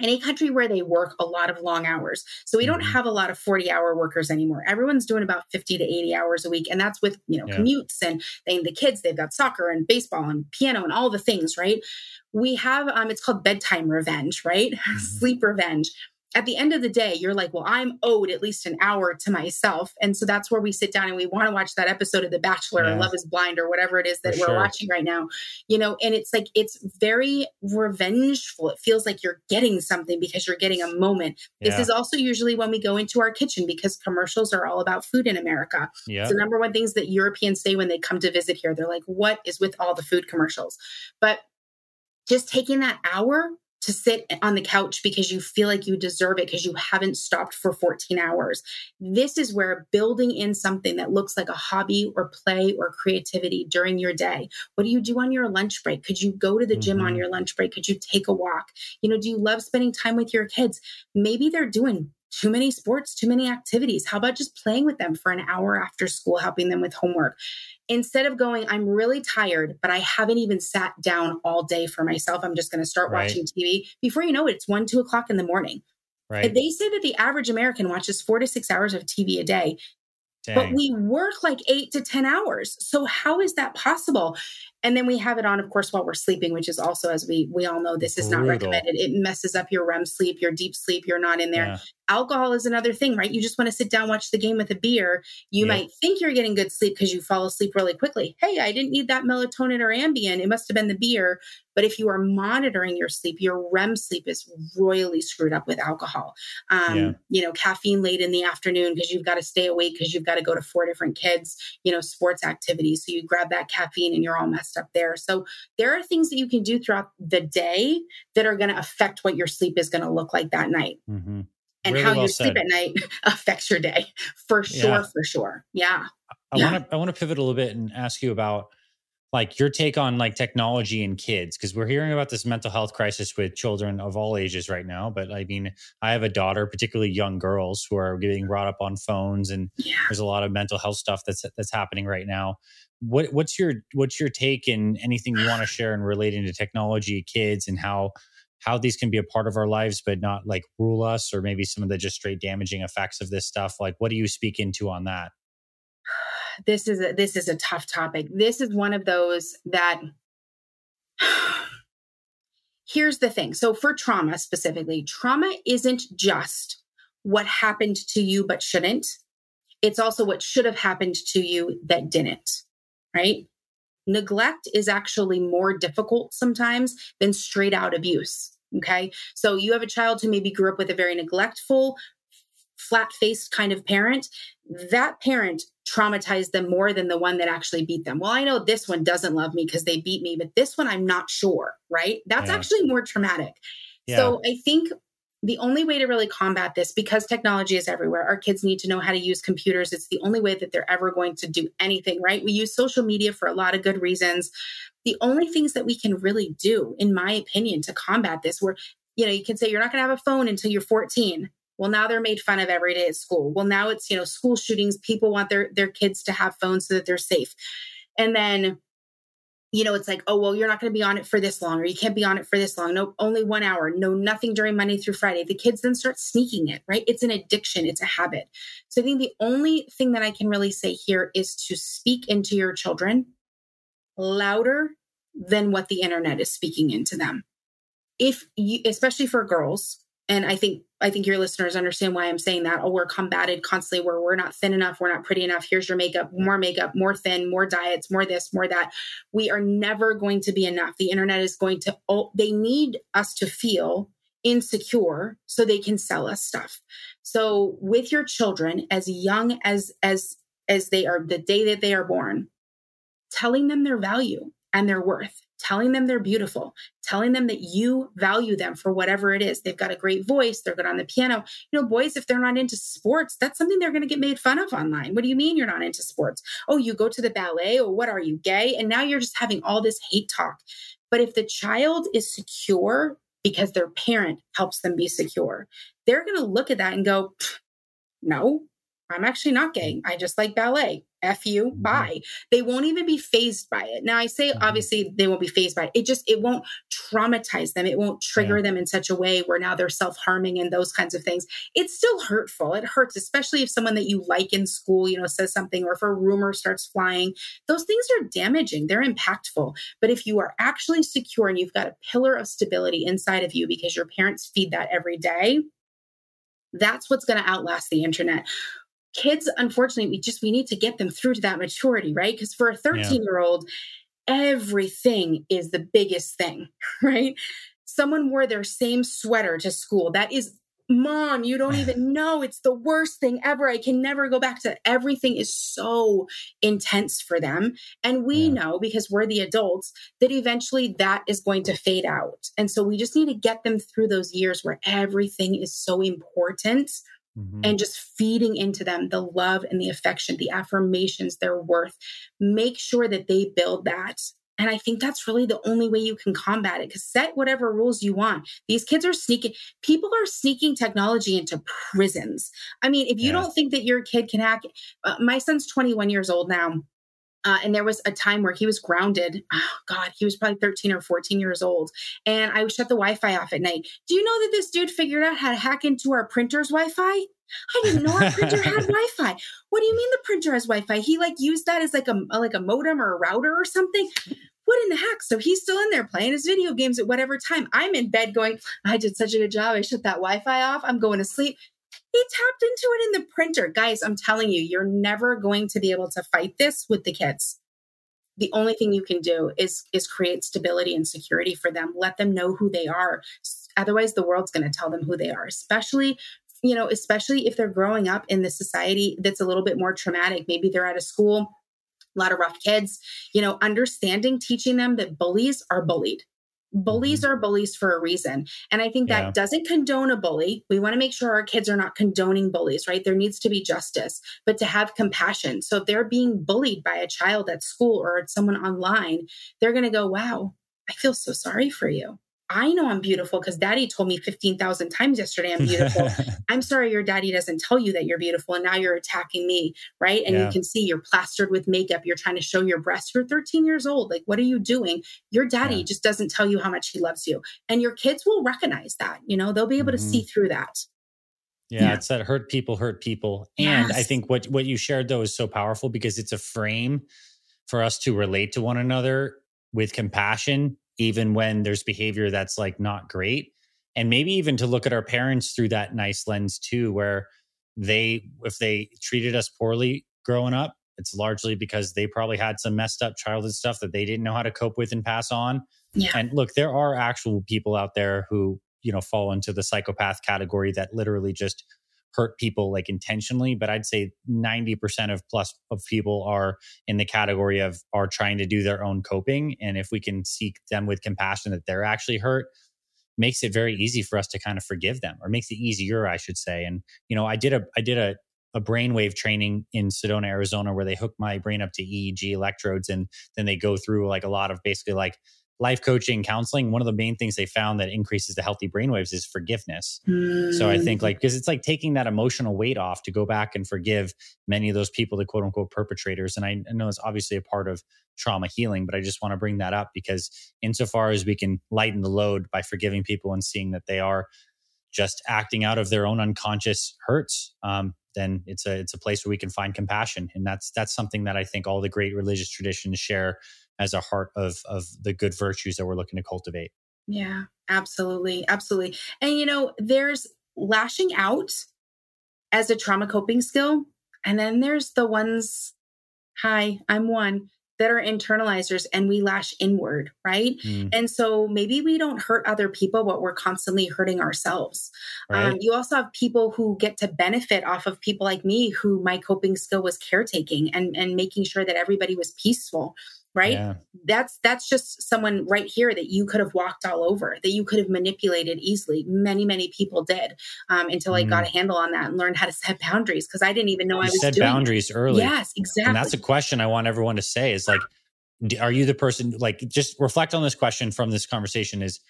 [SPEAKER 1] any country where they work a lot of long hours. So we don't mm-hmm. have a lot of 40 hour workers anymore. Everyone's doing about 50 to 80 hours a week. And that's with, you know, yeah. commutes and they, the kids, they've got soccer and baseball and piano and all the things, right? We have, um, it's called bedtime revenge, right? Mm-hmm. Sleep revenge at the end of the day, you're like, well, I'm owed at least an hour to myself. And so that's where we sit down and we want to watch that episode of The Bachelor yeah. or Love is Blind or whatever it is that For we're sure. watching right now. You know, and it's like, it's very revengeful. It feels like you're getting something because you're getting a moment. Yeah. This is also usually when we go into our kitchen because commercials are all about food in America. Yeah. It's the number one things that Europeans say when they come to visit here. They're like, what is with all the food commercials? But just taking that hour to sit on the couch because you feel like you deserve it because you haven't stopped for 14 hours. This is where building in something that looks like a hobby or play or creativity during your day. What do you do on your lunch break? Could you go to the gym mm-hmm. on your lunch break? Could you take a walk? You know, do you love spending time with your kids? Maybe they're doing too many sports, too many activities. How about just playing with them for an hour after school, helping them with homework? Instead of going, I'm really tired, but I haven't even sat down all day for myself. I'm just going to start right. watching TV. Before you know it, it's one, two o'clock in the morning. Right. They say that the average American watches four to six hours of TV a day. Dang. But we work like eight to 10 hours. So, how is that possible? And then we have it on, of course, while we're sleeping, which is also, as we we all know, this is Brutal. not recommended. It messes up your REM sleep, your deep sleep. You're not in there. Yeah. Alcohol is another thing, right? You just want to sit down, watch the game with a beer. You might think you're getting good sleep because you fall asleep really quickly. Hey, I didn't need that melatonin or Ambien. It must have been the beer. But if you are monitoring your sleep, your REM sleep is royally screwed up with alcohol. Um, yeah. You know, caffeine late in the afternoon because you've got to stay awake because you've got to go to four different kids, you know, sports activities. So you grab that caffeine and you're all messed up there. So there are things that you can do throughout the day that are going to affect what your sleep is going to look like that night. Mm-hmm. And really how well you said. sleep at night affects your day for sure, yeah. for sure. Yeah.
[SPEAKER 2] I yeah. want to I want to pivot a little bit and ask you about like your take on like technology and kids because we're hearing about this mental health crisis with children of all ages right now but i mean i have a daughter particularly young girls who are getting brought up on phones and yeah. there's a lot of mental health stuff that's that's happening right now what what's your what's your take and anything you want to share in relating to technology kids and how how these can be a part of our lives but not like rule us or maybe some of the just straight damaging effects of this stuff? Like what do you speak into on that?
[SPEAKER 1] This is a, this is a tough topic. This is one of those that here's the thing. So for trauma specifically trauma isn't just what happened to you but shouldn't. It's also what should have happened to you that didn't right? Neglect is actually more difficult sometimes than straight out abuse. Okay. So you have a child who maybe grew up with a very neglectful, flat faced kind of parent. That parent traumatized them more than the one that actually beat them. Well, I know this one doesn't love me because they beat me, but this one I'm not sure, right? That's yeah. actually more traumatic. Yeah. So I think the only way to really combat this, because technology is everywhere, our kids need to know how to use computers. It's the only way that they're ever going to do anything, right? We use social media for a lot of good reasons. The only things that we can really do, in my opinion, to combat this, where, you know, you can say you're not going to have a phone until you're 14. Well, now they're made fun of every day at school. Well, now it's, you know, school shootings. People want their, their kids to have phones so that they're safe. And then you know, it's like, oh, well, you're not going to be on it for this long, or you can't be on it for this long. No, only one hour. No, nothing during Monday through Friday. The kids then start sneaking it, right? It's an addiction, it's a habit. So I think the only thing that I can really say here is to speak into your children louder than what the internet is speaking into them. If you, especially for girls, and I think I think your listeners understand why I'm saying that. Oh, we're combated constantly where we're not thin enough, we're not pretty enough. Here's your makeup, more makeup, more thin, more diets, more this, more that. We are never going to be enough. The internet is going to oh, they need us to feel insecure so they can sell us stuff. So with your children as young as as as they are the day that they are born, telling them their value and their worth telling them they're beautiful, telling them that you value them for whatever it is. They've got a great voice, they're good on the piano. You know, boys, if they're not into sports, that's something they're going to get made fun of online. What do you mean you're not into sports? Oh, you go to the ballet, or what are you, gay? And now you're just having all this hate talk. But if the child is secure because their parent helps them be secure, they're going to look at that and go, no, I'm actually not gay. I just like ballet. F you, mm-hmm. bye. They won't even be phased by it. Now I say mm-hmm. obviously they won't be phased by it. It just it won't traumatize them. It won't trigger yeah. them in such a way where now they're self-harming and those kinds of things. It's still hurtful. It hurts, especially if someone that you like in school, you know, says something or if a rumor starts flying. Those things are damaging. They're impactful. But if you are actually secure and you've got a pillar of stability inside of you because your parents feed that every day, That's what's going to outlast the internet. Kids, unfortunately, we just we need to get them through to that maturity, right? Because for a 13 year old, everything is the biggest thing, right? Someone wore their same sweater to school. That is mom you don't even know it's the worst thing ever i can never go back to everything is so intense for them and we yeah. know because we're the adults that eventually that is going to fade out and so we just need to get them through those years where everything is so important mm-hmm. and just feeding into them the love and the affection the affirmations their worth make sure that they build that and I think that's really the only way you can combat it because set whatever rules you want. These kids are sneaking, people are sneaking technology into prisons. I mean, if you yeah. don't think that your kid can hack, uh, my son's 21 years old now. Uh, and there was a time where he was grounded. Oh, God, he was probably 13 or 14 years old. And I shut the Wi Fi off at night. Do you know that this dude figured out how to hack into our printer's Wi Fi? I didn't know our printer had Wi-Fi. What do you mean the printer has Wi-Fi? He like used that as like a like a modem or a router or something what in the heck? So he's still in there playing his video games at whatever time. I'm in bed going, I did such a good job. I shut that Wi Fi off. I'm going to sleep. He tapped into it in the printer. Guys, I'm telling you, you're never going to be able to fight this with the kids. The only thing you can do is is create stability and security for them. Let them know who they are. Otherwise, the world's going to tell them who they are, especially you know, especially if they're growing up in the society that's a little bit more traumatic. Maybe they're at a school a lot of rough kids, you know, understanding, teaching them that bullies are bullied. Bullies mm-hmm. are bullies for a reason. And I think that yeah. doesn't condone a bully. We want to make sure our kids are not condoning bullies, right? There needs to be justice, but to have compassion. So if they're being bullied by a child at school or someone online, they're going to go, wow, I feel so sorry for you. I know I'm beautiful because daddy told me 15,000 times yesterday I'm beautiful. I'm sorry your daddy doesn't tell you that you're beautiful and now you're attacking me, right? And yeah. you can see you're plastered with makeup. You're trying to show your breasts. You're 13 years old. Like, what are you doing? Your daddy yeah. just doesn't tell you how much he loves you. And your kids will recognize that. You know, they'll be able mm-hmm. to see mm-hmm. through that.
[SPEAKER 2] Yeah, yeah, it's that hurt people hurt people. And yes. I think what what you shared though is so powerful because it's a frame for us to relate to one another with compassion even when there's behavior that's like not great and maybe even to look at our parents through that nice lens too where they if they treated us poorly growing up it's largely because they probably had some messed up childhood stuff that they didn't know how to cope with and pass on yeah. and look there are actual people out there who you know fall into the psychopath category that literally just hurt people like intentionally but i'd say 90% of plus of people are in the category of are trying to do their own coping and if we can seek them with compassion that they're actually hurt makes it very easy for us to kind of forgive them or makes it easier i should say and you know i did a i did a a brainwave training in Sedona, Arizona, where they hook my brain up to EEG electrodes and then they go through like a lot of basically like life coaching, counseling, one of the main things they found that increases the healthy brainwaves is forgiveness. Mm. So I think like because it's like taking that emotional weight off to go back and forgive many of those people, the quote unquote perpetrators. And I know it's obviously a part of trauma healing, but I just want to bring that up because insofar as we can lighten the load by forgiving people and seeing that they are just acting out of their own unconscious hurts, um, then it's a it's a place where we can find compassion, and that's that's something that I think all the great religious traditions share as a heart of of the good virtues that we're looking to cultivate.
[SPEAKER 1] Yeah, absolutely. Absolutely. And you know, there's lashing out as a trauma coping skill. And then there's the ones, hi, I'm one that are internalizers and we lash inward, right? Mm. And so maybe we don't hurt other people, but we're constantly hurting ourselves. Right. Um, you also have people who get to benefit off of people like me, who my coping skill was caretaking and, and making sure that everybody was peaceful right yeah. that's that's just someone right here that you could have walked all over that you could have manipulated easily many many people did um, until mm. i got a mm-hmm. handle on that and learned how to set boundaries because i didn't even know
[SPEAKER 2] you
[SPEAKER 1] i was
[SPEAKER 2] set boundaries
[SPEAKER 1] it.
[SPEAKER 2] early
[SPEAKER 1] yes exactly
[SPEAKER 2] and that's a question i want everyone to say is like are you the person like just reflect on this question from this conversation is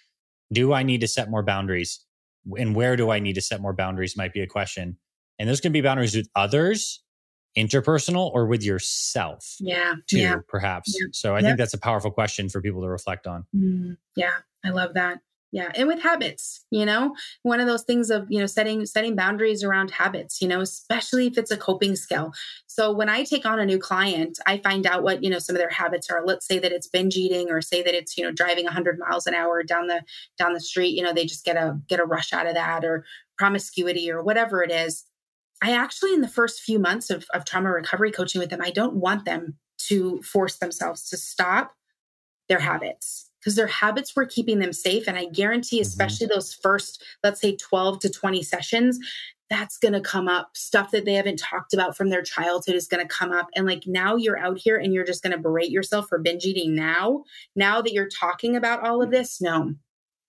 [SPEAKER 2] do i need to set more boundaries and where do i need to set more boundaries might be a question and there's going to be boundaries with others interpersonal or with yourself
[SPEAKER 1] yeah
[SPEAKER 2] too
[SPEAKER 1] yeah.
[SPEAKER 2] perhaps? yeah. so i think that's a powerful question for people to reflect on.
[SPEAKER 1] Mm, yeah i love that. Yeah and with habits you know? One of those things of you know setting setting boundaries around habits you know especially if it's a coping skill. So when i take on a new client i find out what you know some of their habits are. Let's say that it's binge eating or say that it's you know driving 100 miles an hour down the down the street you know they just get a get a rush out of that or promiscuity or whatever it is, I actually, in the first few months of, of trauma recovery coaching with them, I don't want them to force themselves to stop their habits because their habits were keeping them safe. And I guarantee, mm-hmm. especially mm-hmm. those first, let's say 12 to 20 sessions, that's going to come up. Stuff that they haven't talked about from their childhood is going to come up. And like now you're out here and you're just going to berate yourself for binge eating now. Now that you're talking about all of this, no,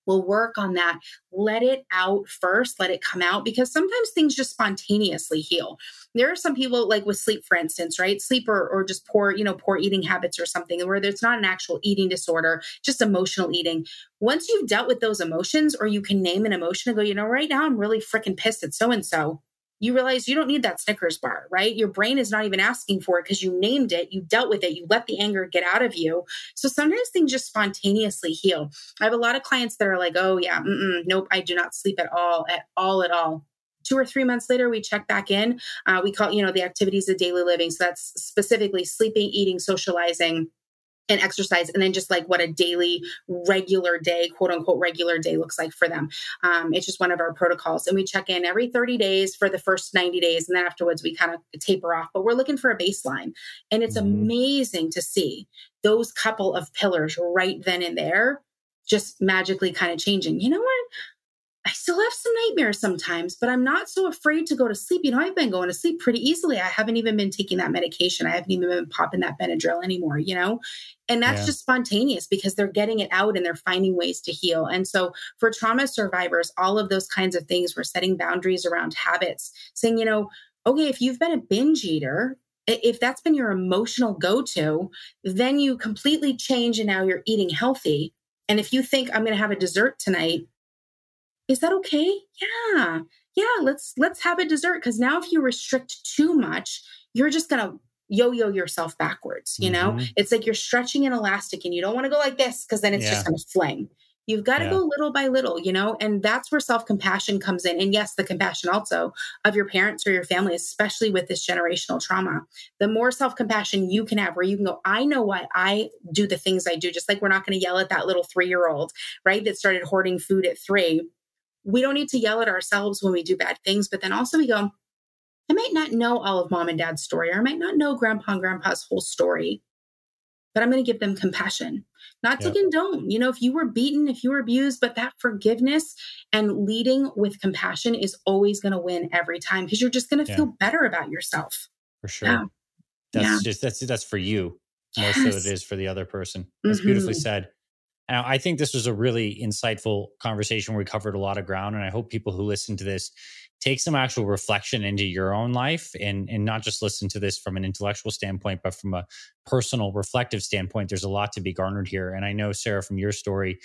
[SPEAKER 1] We'll work on that. Let it out first, let it come out because sometimes things just spontaneously heal. There are some people like with sleep, for instance, right? Sleep or, or just poor, you know, poor eating habits or something where there's not an actual eating disorder, just emotional eating. Once you've dealt with those emotions or you can name an emotion and go, you know, right now I'm really freaking pissed at so and so you realize you don't need that Snickers bar, right? Your brain is not even asking for it because you named it, you dealt with it, you let the anger get out of you. So sometimes things just spontaneously heal. I have a lot of clients that are like, oh, yeah, nope, I do not sleep at all, at all, at all. Two or three months later, we check back in. Uh, we call, you know, the activities of daily living. So that's specifically sleeping, eating, socializing, and exercise and then just like what a daily regular day quote unquote regular day looks like for them. Um, it's just one of our protocols and we check in every 30 days for the first 90 days and then afterwards we kind of taper off but we're looking for a baseline. And it's mm-hmm. amazing to see those couple of pillars right then and there just magically kind of changing. You know what I still have some nightmares sometimes, but I'm not so afraid to go to sleep. You know, I've been going to sleep pretty easily. I haven't even been taking that medication. I haven't even been popping that Benadryl anymore, you know? And that's yeah. just spontaneous because they're getting it out and they're finding ways to heal. And so for trauma survivors, all of those kinds of things, we're setting boundaries around habits, saying, you know, okay, if you've been a binge eater, if that's been your emotional go to, then you completely change and now you're eating healthy. And if you think I'm going to have a dessert tonight, is that okay? Yeah. Yeah, let's let's have a dessert cuz now if you restrict too much, you're just going to yo-yo yourself backwards, you know? Mm-hmm. It's like you're stretching an elastic and you don't want to go like this cuz then it's yeah. just going to fling. You've got to yeah. go little by little, you know, and that's where self compassion comes in. And yes, the compassion also of your parents or your family, especially with this generational trauma. The more self compassion you can have, where you can go, I know why I do the things I do, just like we're not going to yell at that little three year old, right, that started hoarding food at three we don't need to yell at ourselves when we do bad things, but then also we go, I might not know all of mom and dad's story, or I might not know grandpa and grandpa's whole story, but I'm going to give them compassion, not to condone. You know, if you were beaten, if you were abused, but that forgiveness and leading with compassion is always going to win every time because you're just going to yeah. feel better about yourself.
[SPEAKER 2] For sure. Yeah. That's yeah. just, that's, that's for you yes. more so it is for the other person. That's mm-hmm. beautifully said. Now, I think this was a really insightful conversation where we covered a lot of ground. And I hope people who listen to this take some actual reflection into your own life and, and not just listen to this from an intellectual standpoint, but from a personal reflective standpoint. There's a lot to be garnered here. And I know, Sara, from your story,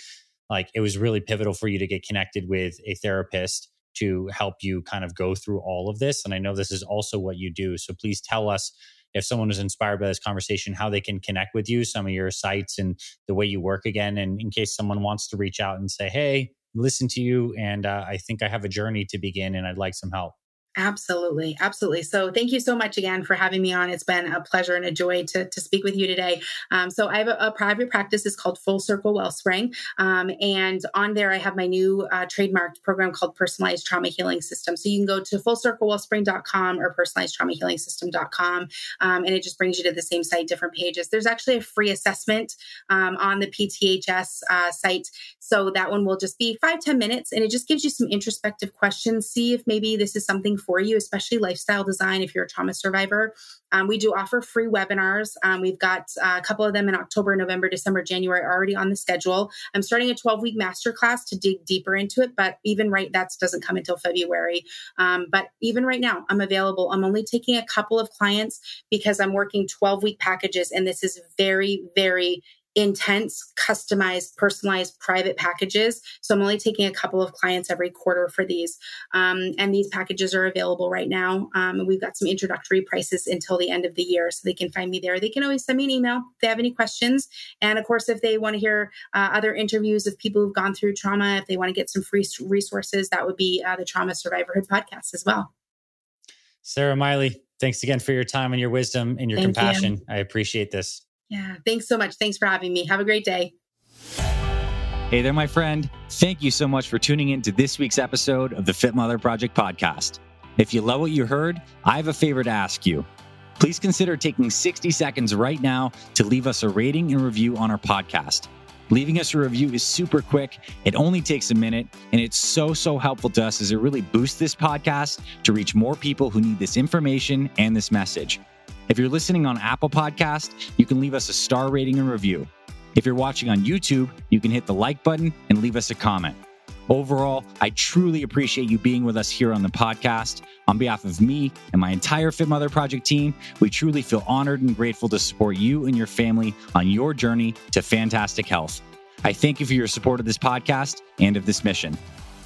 [SPEAKER 2] like it was really pivotal for you to get connected with a therapist to help you kind of go through all of this. And I know this is also what you do. So please tell us if someone was inspired by this conversation, how they can connect with you, some of your sites and the way you work again. And in case someone wants to reach out and say, hey, listen to you, and uh, I think I have a journey to begin and I'd like some help.
[SPEAKER 1] Absolutely. Absolutely. So thank you so much again for having me on. It's been a pleasure and a joy to, to speak with you today. Um, so I have a, a, private practice. It's called Full Circle Wellspring. Um, and on there, I have my new uh, trademarked program called Personalized Trauma Healing System. So you can go to fullcirclewellspring.com or personalizedtraumahealingsystem.com. Um, and it just brings you to the same site, different pages. There's actually a free assessment um, on the PTHS uh, site. So that one will just be five ten minutes and it just gives you some introspective questions. See if maybe this is something for you, especially lifestyle design if you're a trauma survivor. Um, we do offer free webinars. Um, we've got uh, a couple of them in October, November, December, January already on the schedule. I'm starting a 12 week masterclass to dig deeper into it, but even right, that doesn't come until February. Um, but even right now, I'm available. I'm only taking a couple of clients because I'm working 12 week packages, and this is very, very intense, customized, personalized private packages. So I'm only taking a couple of clients every quarter for these. Um, and these packages are available right now. Um, we've got some introductory prices until the end of the year. So they can find me there. They can always send me an email if they have any questions. And of course, if they want to hear uh, other interviews of people who've gone through trauma, if they want to get some free resources, that would be uh, the Trauma Survivorhood podcast as well.
[SPEAKER 2] Sara Miley, thanks again for your time and your wisdom and your Thank compassion. You. I appreciate this.
[SPEAKER 1] Yeah. Thanks so much. Thanks for having me. Have a great day.
[SPEAKER 2] Hey there, my friend. Thank you so much for tuning in to this week's episode of the Fit Mother Project podcast. If you love what you heard, I have a favor to ask you. Please consider taking 60 seconds right now to leave us a rating and review on our podcast. Leaving us a review is super quick. It only takes a minute, and it's so, so helpful to us as it really boosts this podcast to reach more people who need this information and this message. If you're listening on Apple Podcast, you can leave us a star rating and review. If you're watching on YouTube, you can hit the like button and leave us a comment. Overall, I truly appreciate you being with us here on the podcast. On behalf of me and my entire Fit Mother Project team, we truly feel honored and grateful to support you and your family on your journey to fantastic health. I thank you for your support of this podcast and of this mission.